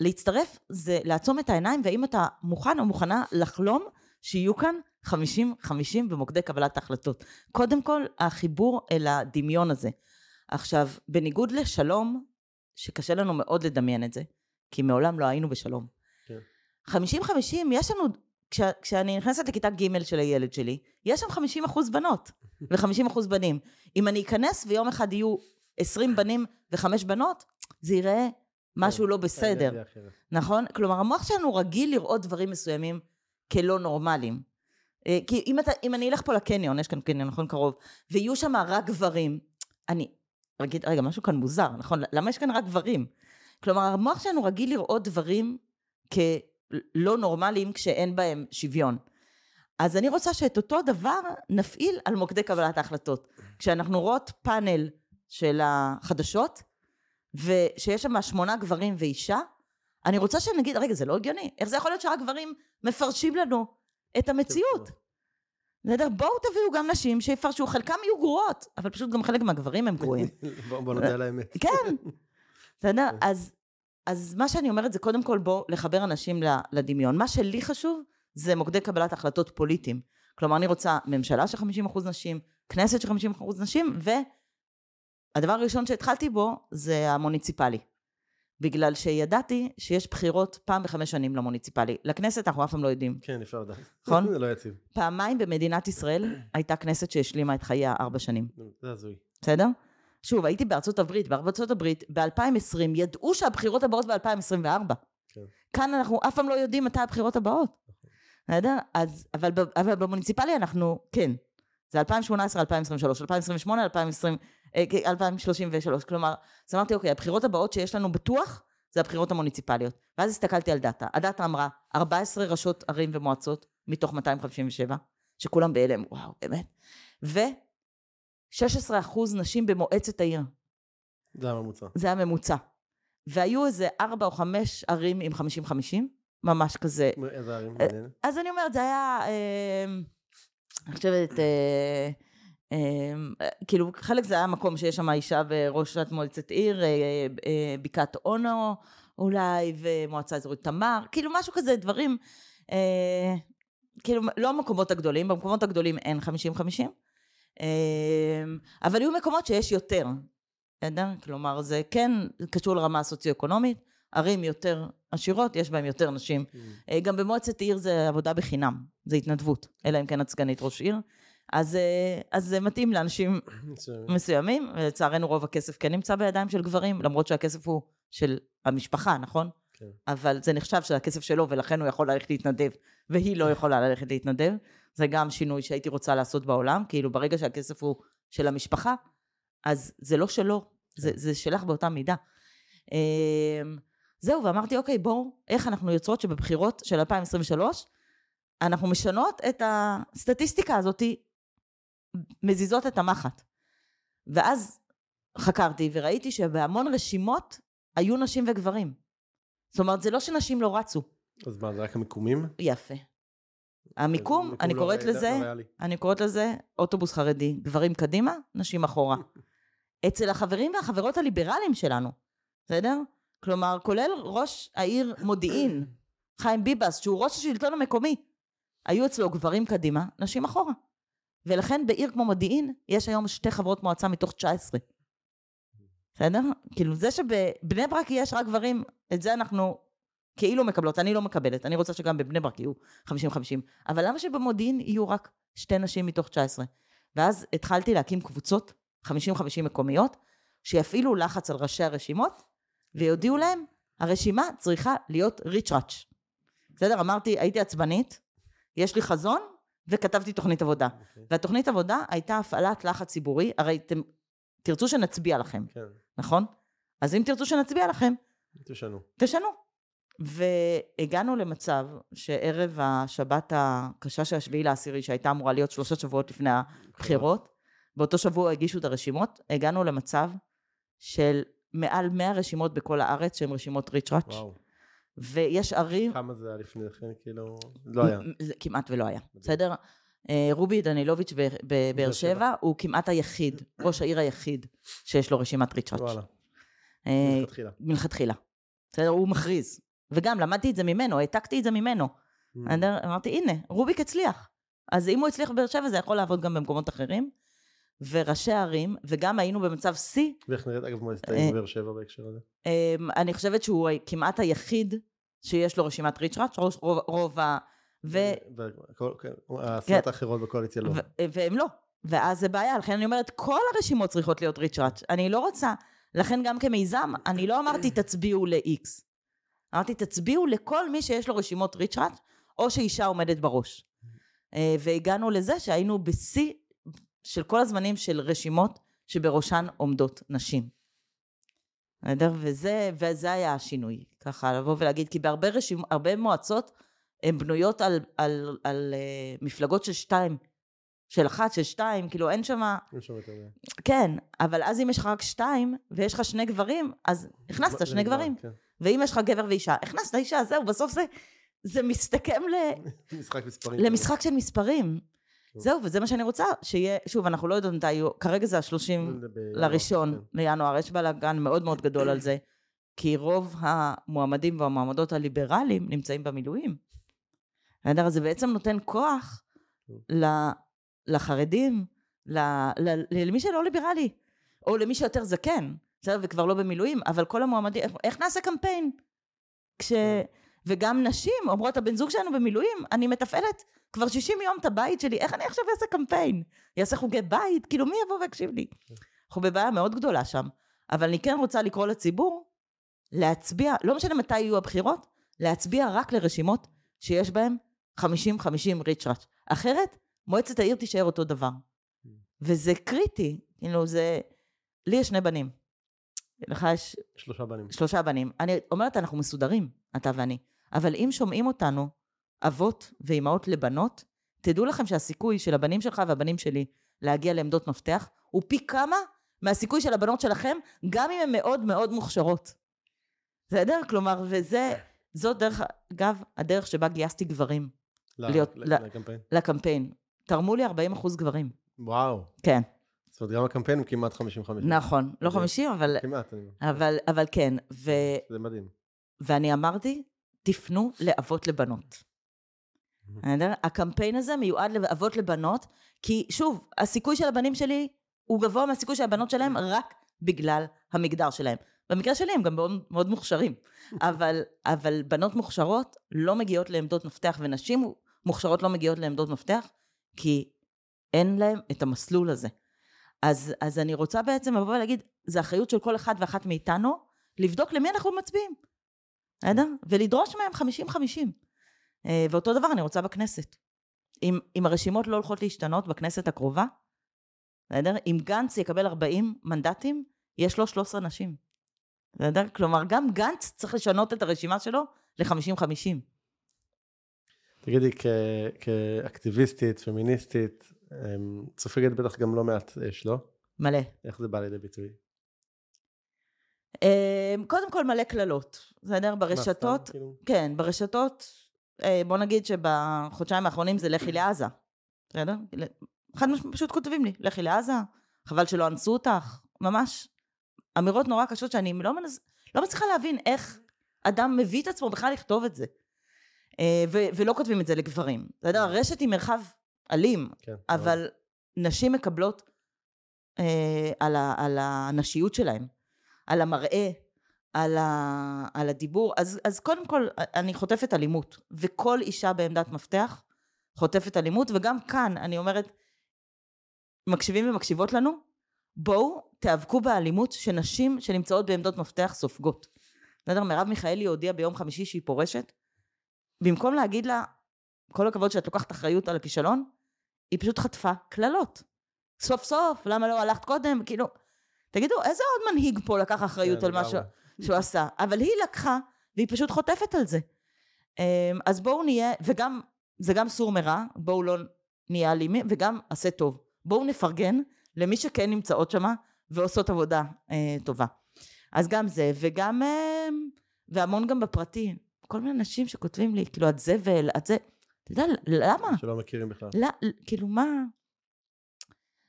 להצטרף זה לעצום את העיניים, ואם אתה מוכן או מוכנה לחלום שיהיו כאן 50-50 במוקדי קבלת ההחלטות. קודם כל, החיבור אל הדמיון הזה. עכשיו, בניגוד לשלום, שקשה לנו מאוד לדמיין את זה, כי מעולם לא היינו בשלום. כן. 50-50, יש לנו, כש, כשאני נכנסת לכיתה ג' של הילד שלי, יש שם 50 אחוז בנות ו-50 אחוז בנים. אם אני אכנס ויום אחד יהיו 20 בנים וחמש בנות, זה ייראה משהו לא בסדר. נכון? כלומר, המוח שלנו רגיל לראות דברים מסוימים כלא נורמליים. אה, כי אם, אתה, אם אני אלך פה לקניון, יש כאן קניון, נכון, קרוב, ויהיו שם רק גברים, אני אגיד, רגע, משהו כאן מוזר, נכון? למה יש כאן רק גברים? כלומר, המוח שלנו רגיל לראות דברים כלא נורמליים כשאין בהם שוויון. אז אני רוצה שאת אותו דבר נפעיל על מוקדי קבלת ההחלטות. כשאנחנו רואות פאנל של החדשות, ושיש שם שמונה גברים ואישה, אני רוצה שנגיד, רגע, זה לא הגיוני. איך זה יכול להיות שרק גברים מפרשים לנו את המציאות? בסדר? בואו תביאו גם נשים שיפרשו, חלקם יהיו גרועות, אבל פשוט גם חלק מהגברים הם גרועים. *laughs* בוא, בוא נודה על האמת. כן, *laughs* בסדר? כן. אז, אז מה שאני אומרת זה קודם כל בוא לחבר אנשים לדמיון. מה שלי חשוב זה מוקדי קבלת החלטות פוליטיים. כלומר, אני רוצה ממשלה של 50% נשים, כנסת של 50% נשים, והדבר הראשון שהתחלתי בו זה המוניציפלי. בגלל שידעתי שיש בחירות פעם בחמש שנים למוניציפלי. לכנסת אנחנו אף פעם לא יודעים. כן, אפשר לדעת. נכון? זה *laughs* לא יציב. פעמיים במדינת ישראל הייתה כנסת שהשלימה את חייה ארבע שנים. זה הזוי. בסדר? שוב, הייתי בארצות הברית, בארצות הברית ב-2020 ידעו שהבחירות הבאות ב-2024. כן. כאן אנחנו אף פעם לא יודעים מתי הבחירות הבאות. בסדר? אז, אבל, אבל במוניציפלי אנחנו, כן. זה 2018, 2023, 2028, 2020, אה, 2033. כלומר, אז אמרתי, אוקיי, הבחירות הבאות שיש לנו בטוח, זה הבחירות המוניציפליות. ואז הסתכלתי על דאטה. הדאטה אמרה, 14 ראשות ערים ומועצות מתוך 257, שכולם בהלם, וואו, באמת. ו-16 אחוז נשים במועצת העיר. זה הממוצע. זה הממוצע. והיו איזה ארבע או חמש ערים עם 50-50, ממש כזה. איזה ערים אה? אז אני אומרת, זה היה, אה, אני חושבת, אה, כאילו, חלק זה היה מקום שיש שם אישה וראשת מועצת עיר, בקעת אונו אולי, ומועצה אזורית תמר, כאילו משהו כזה, דברים, כאילו, לא המקומות הגדולים, במקומות הגדולים אין 50-50, אה, אבל היו מקומות שיש יותר, בסדר? כלומר, זה כן קשור לרמה הסוציו-אקונומית, ערים יותר עשירות, יש בהן יותר נשים. אה, גם במועצת עיר זה עבודה בחינם, זה התנדבות, אלא אם כן את סגנית ראש עיר. אז, אה, אז זה מתאים לאנשים. *coughs* מסוימים, ולצערנו רוב הכסף כן נמצא בידיים של גברים, למרות שהכסף הוא של המשפחה, נכון? כן. אבל זה נחשב שהכסף שלו, ולכן הוא יכול ללכת להתנדב, והיא לא *laughs* יכולה ללכת להתנדב. זה גם שינוי שהייתי רוצה לעשות בעולם, כאילו ברגע שהכסף הוא של המשפחה, אז זה לא שלו, זה, כן. זה שלך באותה מידה. אמ, זהו, ואמרתי, אוקיי, בואו, איך אנחנו יוצרות שבבחירות של 2023, אנחנו משנות את הסטטיסטיקה הזאת, מזיזות את המחט. ואז חקרתי וראיתי שבהמון רשימות היו נשים וגברים. זאת אומרת, זה לא שנשים לא רצו. אז מה, זה רק המיקומים? יפה. המיקום, מיקום אני לא קוראת לזה, לא. אני קוראת לזה אוטובוס חרדי, גברים קדימה, נשים אחורה. *laughs* אצל החברים והחברות הליברליים שלנו, בסדר? כלומר, כולל ראש העיר מודיעין, *coughs* חיים ביבס, שהוא ראש השלטון המקומי, היו אצלו גברים קדימה, נשים אחורה. ולכן בעיר כמו מודיעין, יש היום שתי חברות מועצה מתוך 19. *coughs* בסדר? כאילו זה שבבני ברק יש רק גברים, את זה אנחנו כאילו מקבלות, אני לא מקבלת, אני רוצה שגם בבני ברק יהיו 50-50, אבל למה שבמודיעין יהיו רק שתי נשים מתוך 19? ואז התחלתי להקים קבוצות 50-50 מקומיות, שיפעילו לחץ על ראשי הרשימות, ויודיעו להם, הרשימה צריכה להיות ריצ'ראץ'. בסדר? אמרתי, הייתי עצבנית, יש לי חזון, וכתבתי תוכנית עבודה. אוקיי. והתוכנית עבודה הייתה הפעלת לחץ ציבורי, הרי אתם תרצו שנצביע לכם, כן, נכון? אז אם תרצו שנצביע לכם, תשנו. תשנו. והגענו למצב שערב השבת הקשה של השביעי לעשירי, שהייתה אמורה להיות שלושה שבועות לפני הבחירות, באותו שבוע הגישו את הרשימות, הגענו למצב של מעל 100 רשימות בכל הארץ שהן רשימות ריצ'ראץ'. ויש ערים... כמה זה היה לפני כן? כאילו, לא היה. זה כמעט ולא היה, בסדר? אה, רובי דנילוביץ' בבאר שבע. שבע הוא כמעט היחיד, ראש העיר היחיד שיש לו רשימת ריצ'ראץ'. וואלה, אה, מלכתחילה. מלכתחילה. בסדר? הוא מכריז. וגם למדתי את זה ממנו, העתקתי את זה ממנו. Mm. אמרתי, הנה, רוביק הצליח. אז אם הוא הצליח בבאר שבע, זה יכול לעבוד גם במקומות אחרים. וראשי הערים, וגם היינו במצב שיא, ואיך נראית אגב מועצת אה, העיר בבאר שבע בהקשר הזה? אמ, אני חושבת שהוא כמעט היחיד שיש לו רשימת ריצ'ראץ', רוב, ה... ו... והכל- כן, הסיעות האחרות בקואליציה לא. ו- והם לא. ואז זה בעיה, לכן אני אומרת, כל הרשימות צריכות להיות ריצ'ראץ'. אני לא רוצה, לכן גם כמיזם, אני לא אמרתי תצביעו ל-X. אמרתי תצביעו לכל מי שיש לו רשימות ריצ'ראץ', או שאישה עומדת בראש. אה, והגענו לזה שהיינו בשיא של כל הזמנים של רשימות שבראשן עומדות נשים. בסדר? וזה, וזה היה השינוי, ככה לבוא ולהגיד, כי בהרבה רשימ, הרבה מועצות הן בנויות על, על, על uh, מפלגות של שתיים, של אחת, של שתיים, כאילו אין שם, אין שם יותר מדי. כן, אבל אז אם יש לך רק שתיים, ויש לך שני גברים, אז הכנסת שני גברים. כן. ואם יש לך גבר ואישה, הכנסת אישה, זהו, בסוף זה, זה מסתכם ל, משחק מספרים. למשחק של מספרים. זהו, וזה מה שאני רוצה, שיהיה, שוב, אנחנו לא יודעים מתי יהיו, כרגע זה השלושים בינואר, לראשון כן. לינואר, יש בלאגן מאוד מאוד גדול על זה, כי רוב המועמדים והמועמדות הליברליים נמצאים במילואים. בסדר? זה בעצם נותן כוח לחרדים, למי שלא ליברלי, או למי שיותר זקן, בסדר? וכבר לא במילואים, אבל כל המועמדים, איך, איך נעשה קמפיין? כש... וגם נשים אומרות, הבן זוג שלנו במילואים, אני מתפעלת כבר 60 יום את הבית שלי, איך אני עכשיו אעשה קמפיין? יעשה חוגי בית? כאילו, מי יבוא ויקשיב לי? אנחנו בבעיה מאוד גדולה שם. אבל אני כן רוצה לקרוא לציבור להצביע, לא משנה מתי יהיו הבחירות, להצביע רק לרשימות שיש בהן 50-50 ריצ'ראץ'. אחרת, מועצת העיר תישאר אותו דבר. וזה קריטי, כאילו זה... לי יש שני בנים. לך יש שלושה בנים. שלושה בנים. אני אומרת, אנחנו מסודרים, אתה ואני. אבל אם שומעים אותנו אבות ואימהות לבנות, תדעו לכם שהסיכוי של הבנים שלך והבנים שלי להגיע לעמדות מפתח הוא פי כמה מהסיכוי של הבנות שלכם, גם אם הן מאוד מאוד מוכשרות. בסדר? כלומר, וזה, זאת דרך, אגב, הדרך שבה גייסתי גברים ל- להיות- ל- לקמפיין. לקמפיין. תרמו לי 40 אחוז גברים. וואו. כן, זאת אומרת, גם הקמפיין הוא כמעט 50-50. נכון. לא זה- 50, אבל, כמעט, אני אומר. אבל, אבל כן. ו, זה מדהים. ואני אמרתי, תפנו לאבות לבנות. הקמפיין הזה מיועד לאבות לבנות, כי שוב, הסיכוי של הבנים שלי הוא גבוה מהסיכוי של הבנות שלהם רק בגלל המגדר שלהם. במקרה שלי הם גם מאוד, מאוד מוכשרים, *laughs* אבל, אבל בנות מוכשרות לא מגיעות לעמדות מפתח, ונשים מוכשרות לא מגיעות לעמדות מפתח, כי אין להם את המסלול הזה. אז, אז אני רוצה בעצם לבוא ולהגיד, זה אחריות של כל אחד ואחת מאיתנו, לבדוק למי אנחנו מצביעים. בסדר? ולדרוש מהם 50-50. אה, ואותו דבר אני רוצה בכנסת. אם, אם הרשימות לא הולכות להשתנות בכנסת הקרובה, בסדר? אם גנץ יקבל 40 מנדטים, יש לו 13 נשים. בסדר? כלומר, גם גנץ צריך לשנות את הרשימה שלו ל-50-50. תגידי, כ- כאקטיביסטית, פמיניסטית, אמ, סופגת בטח גם לא מעט אש, לא? מלא. איך זה בא לידי ביטוי? אה, קודם כל מלא קללות, בסדר? מה, ברשתות, כאילו? כן, ברשתות, אה, בוא נגיד שבחודשיים האחרונים זה לכי לעזה, בסדר? אחד מש- פשוט כותבים לי, לכי לעזה, חבל שלא אנסו אותך, ממש אמירות נורא קשות שאני לא, מנס, לא מצליחה להבין איך אדם מביא את עצמו בכלל לכתוב את זה. אה, ו- ולא כותבים את זה לגברים, בסדר? הרשת היא מרחב אלים, כן. מאוד. אבל נשים מקבלות אה, על, ה, על הנשיות שלהן, על המראה, על, ה, על הדיבור. אז, אז קודם כל, אני חוטפת אלימות, וכל אישה בעמדת מפתח חוטפת אלימות, וגם כאן, אני אומרת, מקשיבים ומקשיבות לנו, בואו תיאבקו באלימות שנשים שנמצאות בעמדות מפתח סופגות. בסדר? מרב מיכאלי הודיעה ביום חמישי שהיא פורשת, במקום להגיד לה, כל הכבוד שאת לוקחת אחריות על הכישלון, היא פשוט חטפה קללות. סוף סוף, למה לא הלכת קודם? כאילו, תגידו, איזה עוד מנהיג פה לקח אחריות כן, על מה. שהוא, שהוא עשה? אבל היא לקחה והיא פשוט חוטפת על זה. אמ, אז בואו נהיה, וגם, זה גם סור מרע, בואו לא נהיה אלימים, וגם עשה טוב. בואו נפרגן למי שכן נמצאות שמה ועושות עבודה אה, טובה. אז גם זה, וגם, אה, והמון גם בפרטי, כל מיני אנשים שכותבים לי, כאילו, את זבל, את זה, אתה יודע, למה? שלא מכירים בכלל. לא, כאילו, מה?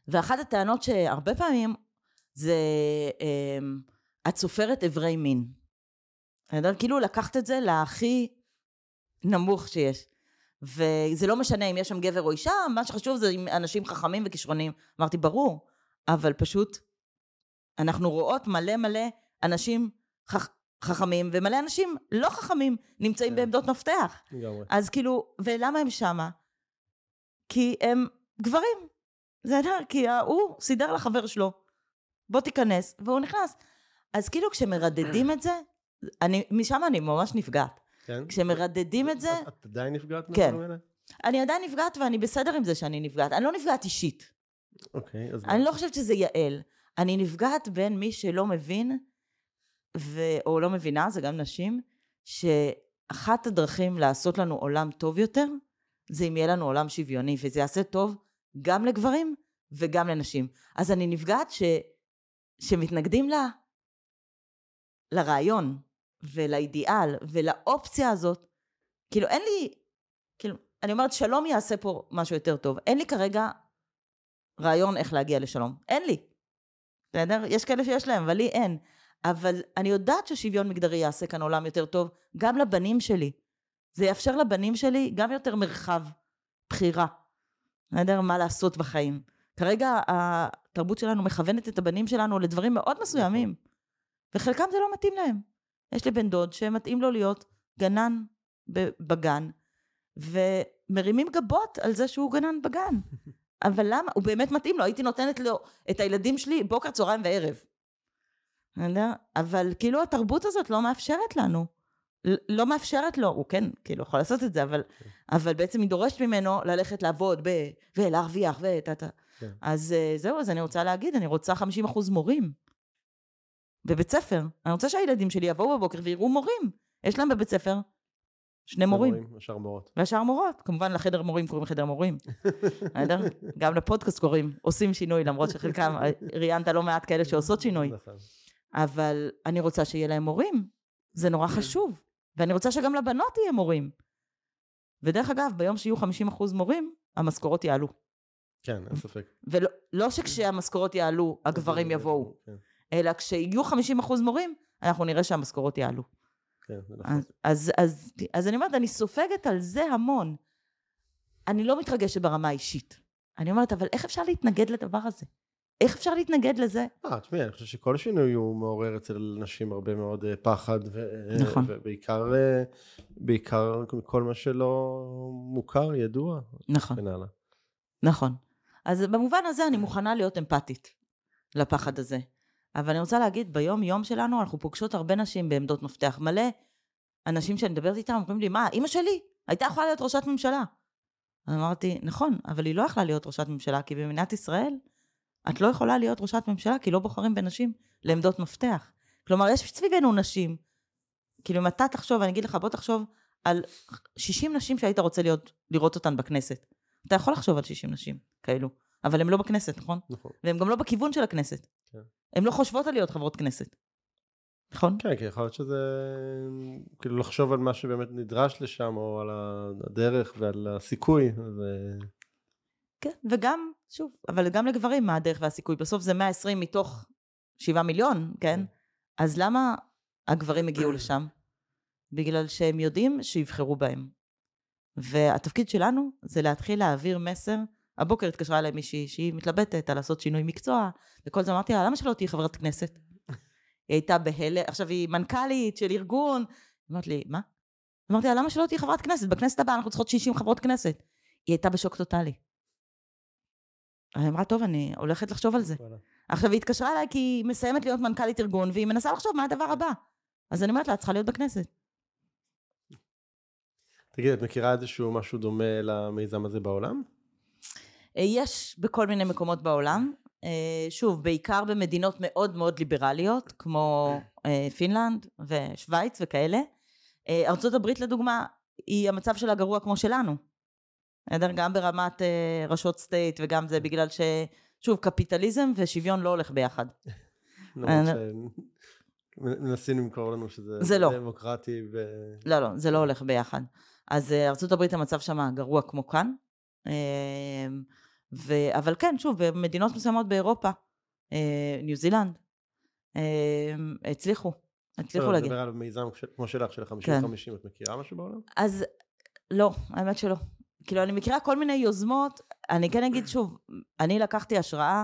ואחת הטענות שהרבה פעמים זה, את סופרת אברי מין. כאילו לקחת את זה להכי נמוך שיש. וזה לא משנה אם יש שם גבר או אישה, מה שחשוב זה אם אנשים חכמים וכישרונים. אמרתי, ברור, אבל פשוט אנחנו רואות מלא מלא אנשים חכ... חכמים, ומלא אנשים לא חכמים נמצאים כן. בעמדות מפתח. לגמרי. אז כאילו, ולמה הם שמה? כי הם גברים. בסדר? כי הוא סידר לחבר שלו, בוא תיכנס, והוא נכנס. אז כאילו כשמרדדים את זה, אני, משם אני ממש נפגעת. כן? כשמרדדים את זה... את עדיין נפגעת כן. מהדברים האלה? אני עדיין נפגעת ואני בסדר עם זה שאני נפגעת. אני לא נפגעת אישית. אוקיי, אז... אני לא חושבת שזה יעל. אני נפגעת בין מי שלא מבין, ו... או לא מבינה, זה גם נשים, שאחת הדרכים לעשות לנו עולם טוב יותר, זה אם יהיה לנו עולם שוויוני, וזה יעשה טוב גם לגברים וגם לנשים. אז אני נפגעת ש... שמתנגדים לה, לרעיון ולאידיאל ולאופציה הזאת, כאילו אין לי, כאילו, אני אומרת שלום יעשה פה משהו יותר טוב. אין לי כרגע רעיון איך להגיע לשלום. אין לי. בסדר? יש כאלה שיש להם, אבל לי אין. אבל אני יודעת ששוויון מגדרי יעשה כאן עולם יותר טוב, גם לבנים שלי. זה יאפשר לבנים שלי גם יותר מרחב בחירה. בסדר? מה לעשות בחיים. כרגע התרבות שלנו מכוונת את הבנים שלנו לדברים מאוד מסוימים, וחלקם זה לא מתאים להם. יש לי בן דוד שמתאים לו להיות גנן בגן, ומרימים גבות על זה שהוא גנן בגן. *laughs* אבל למה? הוא באמת מתאים לו, הייתי נותנת לו את הילדים שלי בוקר, צהריים וערב. אבל כאילו התרבות הזאת לא מאפשרת לנו. לא מאפשרת לו, הוא כן, כאילו יכול לעשות את זה, אבל, כן. אבל בעצם היא דורשת ממנו ללכת לעבוד ב, ולהרוויח וטה טה. כן. אז אה, זהו, אז אני רוצה להגיד, אני רוצה 50 אחוז מורים. בבית ספר. אני רוצה שהילדים שלי יבואו בבוקר ויראו מורים. יש להם בבית ספר שני מורים. מורים, השאר מורות. והשאר מורות. כמובן לחדר מורים קוראים חדר מורים. בסדר? *laughs* גם לפודקאסט קוראים, עושים שינוי, למרות שחלקם, ראיינת לא מעט כאלה שעושות שינוי. נכון. אבל אני רוצה שיהיה להם מורים. זה נורא חשוב. ואני רוצה שגם לבנות יהיה מורים. ודרך אגב, ביום שיהיו 50% מורים, המשכורות יעלו. כן, אין ספק. ולא לא שכשהמשכורות יעלו, הגברים יבואו, כן. אלא כשיהיו 50% מורים, אנחנו נראה שהמשכורות יעלו. כן, זה נכון. אז, אז, אז, אז אני אומרת, אני סופגת על זה המון. אני לא מתרגשת ברמה האישית. אני אומרת, אבל איך אפשר להתנגד לדבר הזה? איך אפשר להתנגד לזה? אה, תשמעי, אני חושב שכל שינוי הוא מעורר אצל נשים הרבה מאוד אה, פחד, ו- נכון. ובעיקר אה, בעיקר כל מה שלא מוכר, ידוע, נכון, נכון. אז במובן הזה אני מוכנה להיות אמפתית לפחד הזה. אבל אני רוצה להגיד, ביום יום שלנו אנחנו פוגשות הרבה נשים בעמדות מפתח. מלא אנשים שאני מדברת איתם אומרים לי, מה, אימא שלי הייתה יכולה להיות ראשת ממשלה. אמרתי, נכון, אבל היא לא יכלה להיות ראשת ממשלה, כי במדינת ישראל את לא יכולה להיות ראשת ממשלה כי לא בוחרים בנשים לעמדות מפתח. כלומר, יש סביבנו נשים. כאילו, אם אתה תחשוב, אני אגיד לך, בוא תחשוב על 60 נשים שהיית רוצה להיות, לראות אותן בכנסת. אתה יכול לחשוב על 60 נשים כאלו, אבל הן לא בכנסת, נכון? נכון. והן גם לא בכיוון של הכנסת. כן. הן לא חושבות על להיות חברות כנסת. נכון? כן, כי יכול להיות שזה, כאילו לחשוב על מה שבאמת נדרש לשם, או על הדרך ועל הסיכוי. ו... כן, וגם, שוב, אבל גם לגברים מה הדרך והסיכוי? בסוף זה 120 מתוך 7 מיליון, כן? כן? אז למה הגברים הגיעו לשם? בגלל שהם יודעים שיבחרו בהם. והתפקיד שלנו זה להתחיל להעביר מסר. הבוקר התקשרה אליי מישהי שהיא מתלבטת על לעשות שינוי מקצוע, וכל זה אמרתי לה, למה שלא תהיי חברת כנסת? היא הייתה בהלם, עכשיו היא מנכ"לית של ארגון. אמרת לי, מה? אמרתי לה, למה שלא תהיי חברת כנסת? בכנסת הבאה אנחנו צריכות 60 חברות כנסת. היא הייתה בשוק טוטאלי. היא אמרה, טוב, אני הולכת לחשוב על זה. עכשיו, היא התקשרה אליי כי היא מסיימת להיות מנכ"לית ארגון, והיא מנסה לחשוב מה הדבר הבא. אז אני אומרת לה, את צריכה להיות בכנסת. תגידי, את מכירה איזשהו משהו דומה למיזם הזה בעולם? אה, יש בכל מיני מקומות בעולם. אה, שוב, בעיקר במדינות מאוד מאוד ליברליות, כמו אה, פינלנד ושווייץ וכאלה. הברית לדוגמה, היא המצב שלה גרוע כמו שלנו. בסדר? גם ברמת אה, ראשות סטייט וגם זה בגלל ש... שוב, קפיטליזם ושוויון לא הולך ביחד. *laughs* למרות שמנסים למכור לנו שזה זה לא. דמוקרטי ו... לא, לא, זה לא הולך ביחד. אז אה, הברית המצב שם גרוע כמו כאן. אה, ו... אבל כן, שוב, במדינות מסוימות באירופה, אה, ניו זילנד, אה, הצליחו, הצליחו לא, להגיד. לדבר על מיזם כמו שלך, של ה-50-50, כן. את מכירה משהו בעולם? אז לא, האמת שלא. כאילו, אני מכירה כל מיני יוזמות, אני כן אגיד שוב, אני לקחתי השראה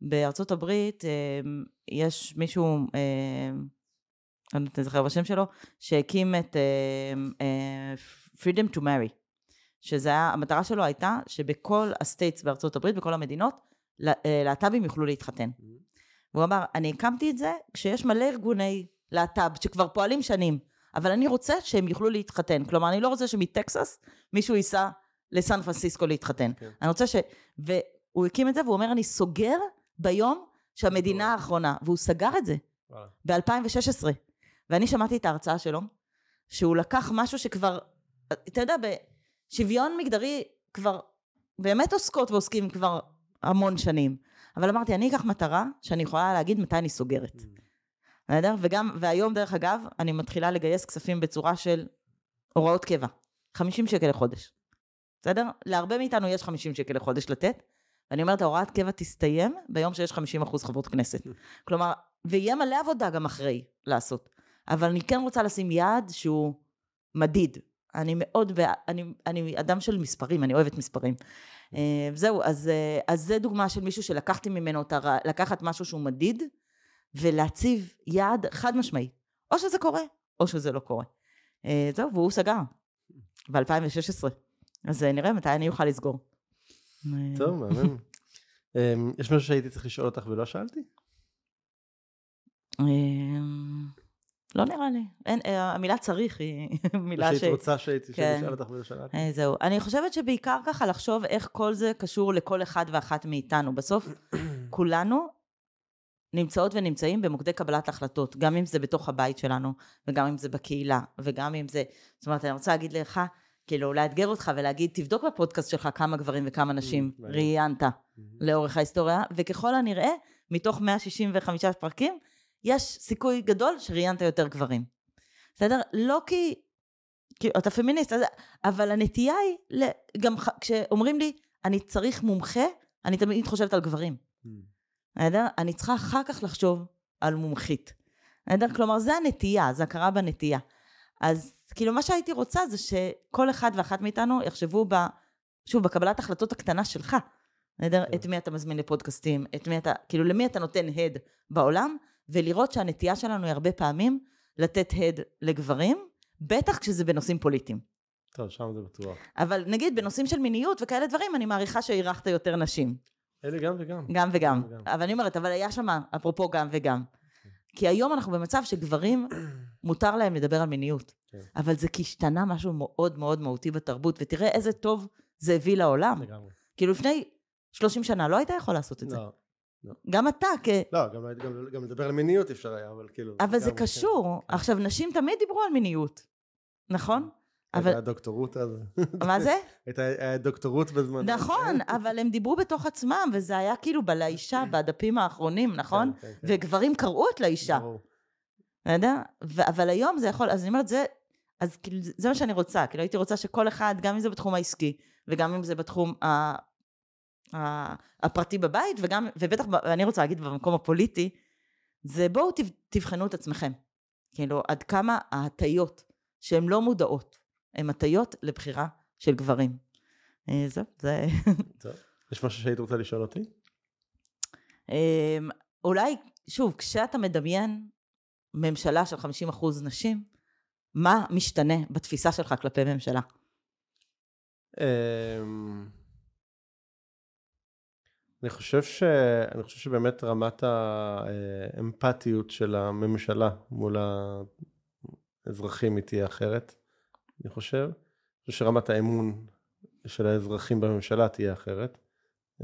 בארצות הברית, אה, יש מישהו, אה, אני לא זוכר בשם שלו, שהקים את אה, Freedom to Marry, שזה היה, המטרה שלו הייתה שבכל ה states בארצות הברית, בכל המדינות, לה- להט"בים יוכלו להתחתן. והוא אמר, אני הקמתי את זה כשיש מלא ארגוני להט"ב שכבר פועלים שנים, אבל אני רוצה שהם יוכלו להתחתן. כלומר, אני לא רוצה שמטקסס מישהו ייסע לסן פרנסיסקו להתחתן. כן. אני רוצה ש... והוא הקים את זה, והוא אומר, אני סוגר ביום שהמדינה האחרונה, והוא סגר את זה וואלה. ב-2016. ואני שמעתי את ההרצאה שלו, שהוא לקח משהו שכבר, אתה יודע, בשוויון מגדרי כבר באמת עוסקות ועוסקים כבר המון שנים. אבל אמרתי, אני אקח מטרה שאני יכולה להגיד מתי אני סוגרת. בסדר? וגם, והיום דרך אגב, אני מתחילה לגייס כספים בצורה של הוראות קבע. 50 שקל לחודש. בסדר? להרבה מאיתנו יש 50 שקל לחודש לתת, ואני אומרת, ההוראת קבע תסתיים ביום שיש 50 אחוז חברות כנסת. *laughs* כלומר, ויהיה מלא עבודה גם אחרי לעשות. אבל אני כן רוצה לשים יעד שהוא מדיד. אני מאוד, אני, אני אדם של מספרים, אני אוהבת מספרים. אה, זהו, אז, אה, אז זה דוגמה של מישהו שלקחתי ממנו לקחת משהו שהוא מדיד, ולהציב יעד חד משמעי. או שזה קורה, או שזה לא קורה. אה, זהו, והוא סגר *laughs* ב-2016. אז אה, נראה מתי אני אוכל לסגור. אה, טוב, מהמם. אמ, יש משהו שהייתי צריך לשאול אותך ולא שאלתי? אמ, לא נראה לי. אין, אה, המילה צריך היא *laughs* מילה ש... שהיית רוצה שהייתי כן. שאשאל אותך ולא שאלתי? אה, זהו. אני חושבת שבעיקר ככה לחשוב איך כל זה קשור לכל אחד ואחת מאיתנו. בסוף *clears throat* כולנו נמצאות ונמצאים במוקדי קבלת החלטות, גם אם זה בתוך הבית שלנו, וגם אם זה בקהילה, וגם אם זה... זאת אומרת, אני רוצה להגיד לך, כאילו, לאתגר אותך ולהגיד, תבדוק בפודקאסט שלך כמה גברים וכמה נשים מעניין. ראיינת לאורך ההיסטוריה, וככל הנראה, מתוך 165 פרקים, יש סיכוי גדול שראיינת יותר גברים. בסדר? לא כי... כי אתה פמיניסט, אבל הנטייה היא, גם כשאומרים לי, אני צריך מומחה, אני תמיד חושבת על גברים. בסדר? אני צריכה אחר כך לחשוב על מומחית. בסדר? כלומר, זה הנטייה, זה הכרה בנטייה. אז כאילו, מה שהייתי רוצה זה שכל אחד ואחת מאיתנו יחשבו ב... שוב, בקבלת החלטות הקטנה שלך. בסדר? כן. את מי אתה מזמין לפודקאסטים, את מי אתה, כאילו, למי אתה נותן הד בעולם, ולראות שהנטייה שלנו היא הרבה פעמים לתת הד לגברים, בטח כשזה בנושאים פוליטיים. טוב, שם זה בטוח. אבל נגיד בנושאים של מיניות וכאלה דברים, אני מעריכה שאירחת יותר נשים. אלה גם וגם. גם וגם. וגם. אבל אני אומרת, אבל היה שם, אפרופו גם וגם. כי היום אנחנו במצב שגברים, מותר להם לדבר על מיניות. כן. אבל זה כי השתנה משהו מאוד מאוד מהותי בתרבות, ותראה איזה טוב זה הביא לעולם. לגמרי. כאילו לפני 30 שנה לא היית יכול לעשות את זה. לא, גם אתה, כ... לא, גם, גם, גם לדבר על מיניות אפשר היה, אבל כאילו... אבל זה כן. קשור. עכשיו, נשים תמיד דיברו על מיניות, נכון? אבל... הייתה דוקטורות אז. מה זה? *laughs* הייתה דוקטורות בזמן. נכון, *laughs* אבל הם דיברו בתוך עצמם, וזה היה כאילו בלאישה, בדפים האחרונים, נכון? כן, כן, כן. וגברים קראו את לאישה, ברור. אתה יודע? אבל היום זה יכול, אז אני אומרת, זה, אז כאילו, זה מה שאני רוצה, כאילו הייתי רוצה שכל אחד, גם אם זה בתחום העסקי, וגם אם זה בתחום ה- ה- הפרטי בבית, וגם, ובטח, אני רוצה להגיד במקום הפוליטי, זה בואו תב- תבחנו את עצמכם. כאילו, עד כמה ההטיות, שהן לא מודעות, הן הטיות לבחירה של גברים. אה, זהו, זה... *laughs* טוב. יש משהו שהיית רוצה לשאול אותי? אמ, אולי, שוב, כשאתה מדמיין ממשלה של 50% נשים, מה משתנה בתפיסה שלך כלפי ממשלה? אמ, אני חושב ש... אני חושב שבאמת רמת האמפתיות של הממשלה מול האזרחים היא תהיה אחרת, אני חושב. אני חושב שרמת האמון של האזרחים בממשלה תהיה אחרת.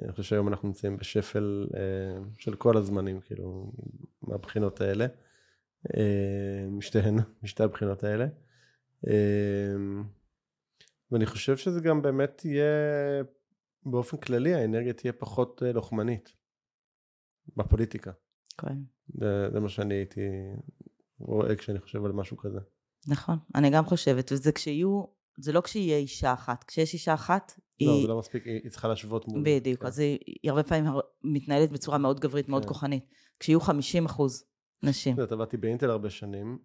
אני חושב שהיום אנחנו נמצאים בשפל אה, של כל הזמנים, כאילו, מהבחינות האלה. אה, משתיהן, *laughs* משתי הבחינות האלה. אמ, ואני חושב שזה גם באמת יהיה, באופן כללי האנרגיה תהיה פחות אה, לוחמנית בפוליטיקה. כן. זה, זה מה שאני הייתי רואה כשאני חושב על משהו כזה. נכון, אני גם חושבת, וזה כשיהיו, זה לא כשיהיה אישה אחת, כשיש אישה אחת, לא, היא... זה לא מספיק, היא היא צריכה להשוות מול... בדיוק, כן. אז היא, היא הרבה פעמים מתנהלת בצורה מאוד גברית, מאוד כן. כוחנית. כשיהיו 50 אחוז נשים. את יודעת, עבדתי באינטל הרבה שנים,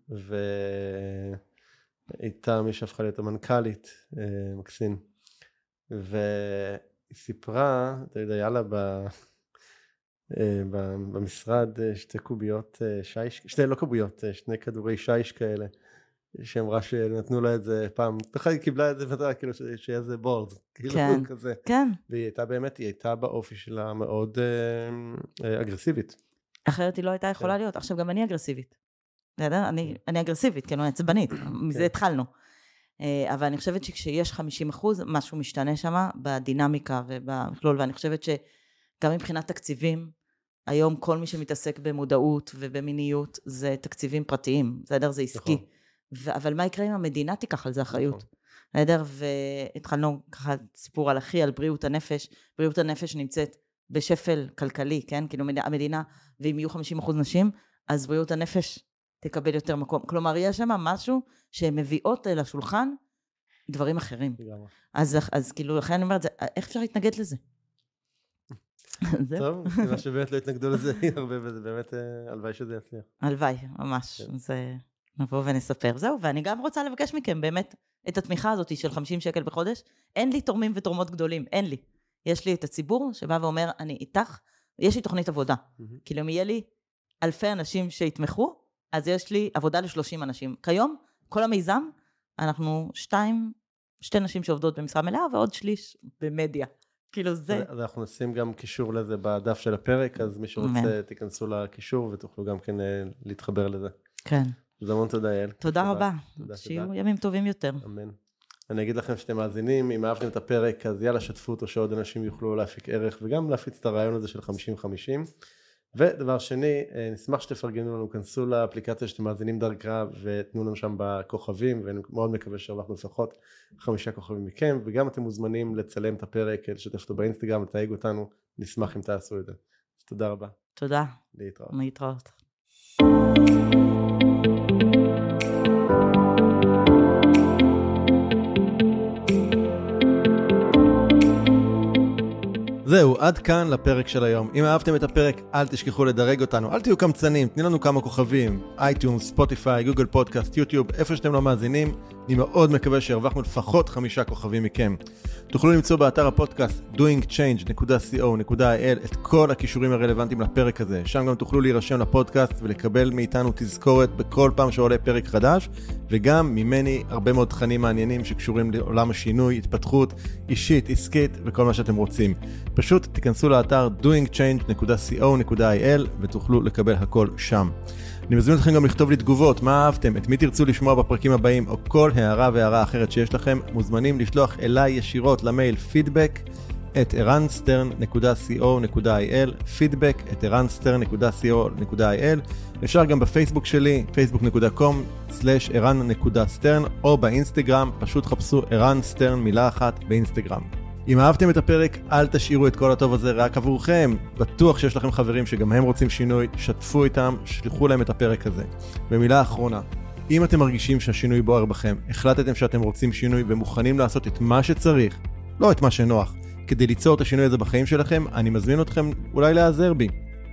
והייתה מי שהפכה להיות המנכ"לית, אה, מקסין, והיא סיפרה, אתה יודע, היה לה ב... אה, במשרד אה, שתי קוביות שיש, שתי לא קוביות, שני כדורי שיש כאלה, שאמרה שנתנו לה את זה פעם, בכלל היא קיבלה את זה, ואתה כאילו שיהיה איזה בורד, כאילו כן. כזה, כן, והיא הייתה באמת, היא הייתה באופי שלה מאוד אגרסיבית. אחרת היא לא הייתה יכולה להיות. עכשיו, גם אני אגרסיבית. אני, אני אגרסיבית, כאילו, אני עצבנית, *coughs* מזה כן. התחלנו. אה, אבל אני חושבת שכשיש 50 אחוז, משהו משתנה שם בדינמיקה ובמכלול, ואני חושבת שגם מבחינת תקציבים, היום כל מי שמתעסק במודעות ובמיניות זה תקציבים פרטיים, בסדר? זה עסקי. נכון. ו- אבל מה יקרה אם המדינה תיקח על זה אחריות? נכון. בסדר? והתחלנו ככה סיפור על אחי, על בריאות הנפש. בריאות הנפש נמצאת בשפל כלכלי, כן? כאילו מד- המדינה, ואם יהיו 50% נשים, אז בריאות הנפש תקבל יותר מקום. כלומר, יש שם משהו שהן מביאות אל השולחן דברים אחרים. אז, אז כאילו, לכן אני אומרת, איך אפשר להתנגד לזה? *laughs* טוב, סיבה שבאמת לא התנגדו לזה *laughs* הרבה, וזה באמת, אה, הלוואי שזה יצליח. הלוואי, ממש. כן. זה... נבוא ונספר. זהו, ואני גם רוצה לבקש מכם באמת את התמיכה הזאת של 50 שקל בחודש. אין לי תורמים ותורמות גדולים, אין לי. יש לי את הציבור שבא ואומר, אני איתך, יש לי תוכנית עבודה. מהמם. כאילו, אם יהיה לי אלפי אנשים שיתמכו, אז יש לי עבודה ל-30 אנשים. כיום, כל המיזם, אנחנו שתיים, שתי נשים שעובדות במשרה מלאה ועוד שליש במדיה. כאילו, זה... אז אנחנו נשים גם קישור לזה בדף של הפרק, אז מי שרוצה אמן. תיכנסו לקישור ותוכלו גם כן אה, להתחבר לזה. כן. אז המון תודה יעל. תודה תודה. רבה. תודה, שיהיו. ימים טובים יותר. אמן. אני אגיד לכם שאתם מאזינים, אם אהבתם את הפרק, אז יאללה שתפו אותו שעוד אנשים יוכלו להפיק ערך וגם להפיץ את הרעיון הזה של 50-50. ודבר שני, אה, נשמח שתפרגנו לנו, כנסו לאפליקציה שאתם מאזינים דרכה ותנו לנו שם בכוכבים, ואני מאוד מקווה שהרווחנו לפחות חמישה כוכבים מכם, וגם אתם מוזמנים לצלם את הפרק, לשתף אותו באינסטגרם, לתייג אותנו, נשמח אם תעשו את זה. אז תודה רבה, תודה. להתראות. להתראות. זהו, עד כאן לפרק של היום. אם אהבתם את הפרק, אל תשכחו לדרג אותנו, אל תהיו קמצנים, תנו לנו כמה כוכבים, iTunes, Spotify, Google Podcast, YouTube, איפה שאתם לא תאזינו, אני מאוד מקווה שהרווחנו לפחות חמישה כוכבים מכם. תוכלו למצוא באתר הפודקאסט doingchange.co.il את כל הכישורים הרלוונטיים לפרק הזה, שם גם תוכלו להירשם לפודקאסט ולקבל מאיתנו תזכורת בכל פעם שעולה פרק חדש, וגם ממני הרבה מאוד תכנים מעניינים שקשורים לעולם השינוי, התפתחות אישית, עסקית וכל מה שאתם רוצים. פשוט תיכנסו לאתר doingchange.co.il ותוכלו לקבל הכל שם. אני מזמין אתכם גם לכתוב לי תגובות, מה אהבתם, את מי תרצו לשמוע בפרקים הבאים, או כל הערה והערה אחרת שיש לכם, מוזמנים לשלוח אליי ישירות למייל פידבק את ערנסטרן.co.il, פידבק את ערנסטרן.co.il, אפשר גם בפייסבוק שלי, facebook.com/ערן.סטרן, או באינסטגרם, פשוט חפשו ערן סטרן מילה אחת באינסטגרם. אם אהבתם את הפרק, אל תשאירו את כל הטוב הזה רק עבורכם. בטוח שיש לכם חברים שגם הם רוצים שינוי, שתפו איתם, שלחו להם את הפרק הזה. ומילה אחרונה, אם אתם מרגישים שהשינוי בוער בכם, החלטתם שאתם רוצים שינוי ומוכנים לעשות את מה שצריך, לא את מה שנוח, כדי ליצור את השינוי הזה בחיים שלכם, אני מזמין אתכם אולי להיעזר בי.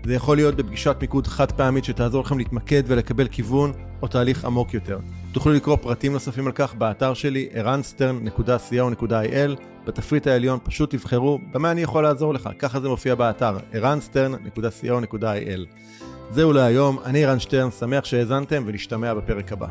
זה יכול להיות בפגישת מיקוד חד פעמית שתעזור לכם להתמקד ולקבל כיוון או תהליך עמוק יותר. תוכלו לקרוא פרטים נוספים על כך באתר שלי ערנסטרן.co.il בתפריט העליון פשוט תבחרו במה אני יכול לעזור לך, ככה זה מופיע באתר ערנסטרן.co.il זהו להיום, אני ערן שטרן, שמח שהאזנתם ונשתמע בפרק הבא.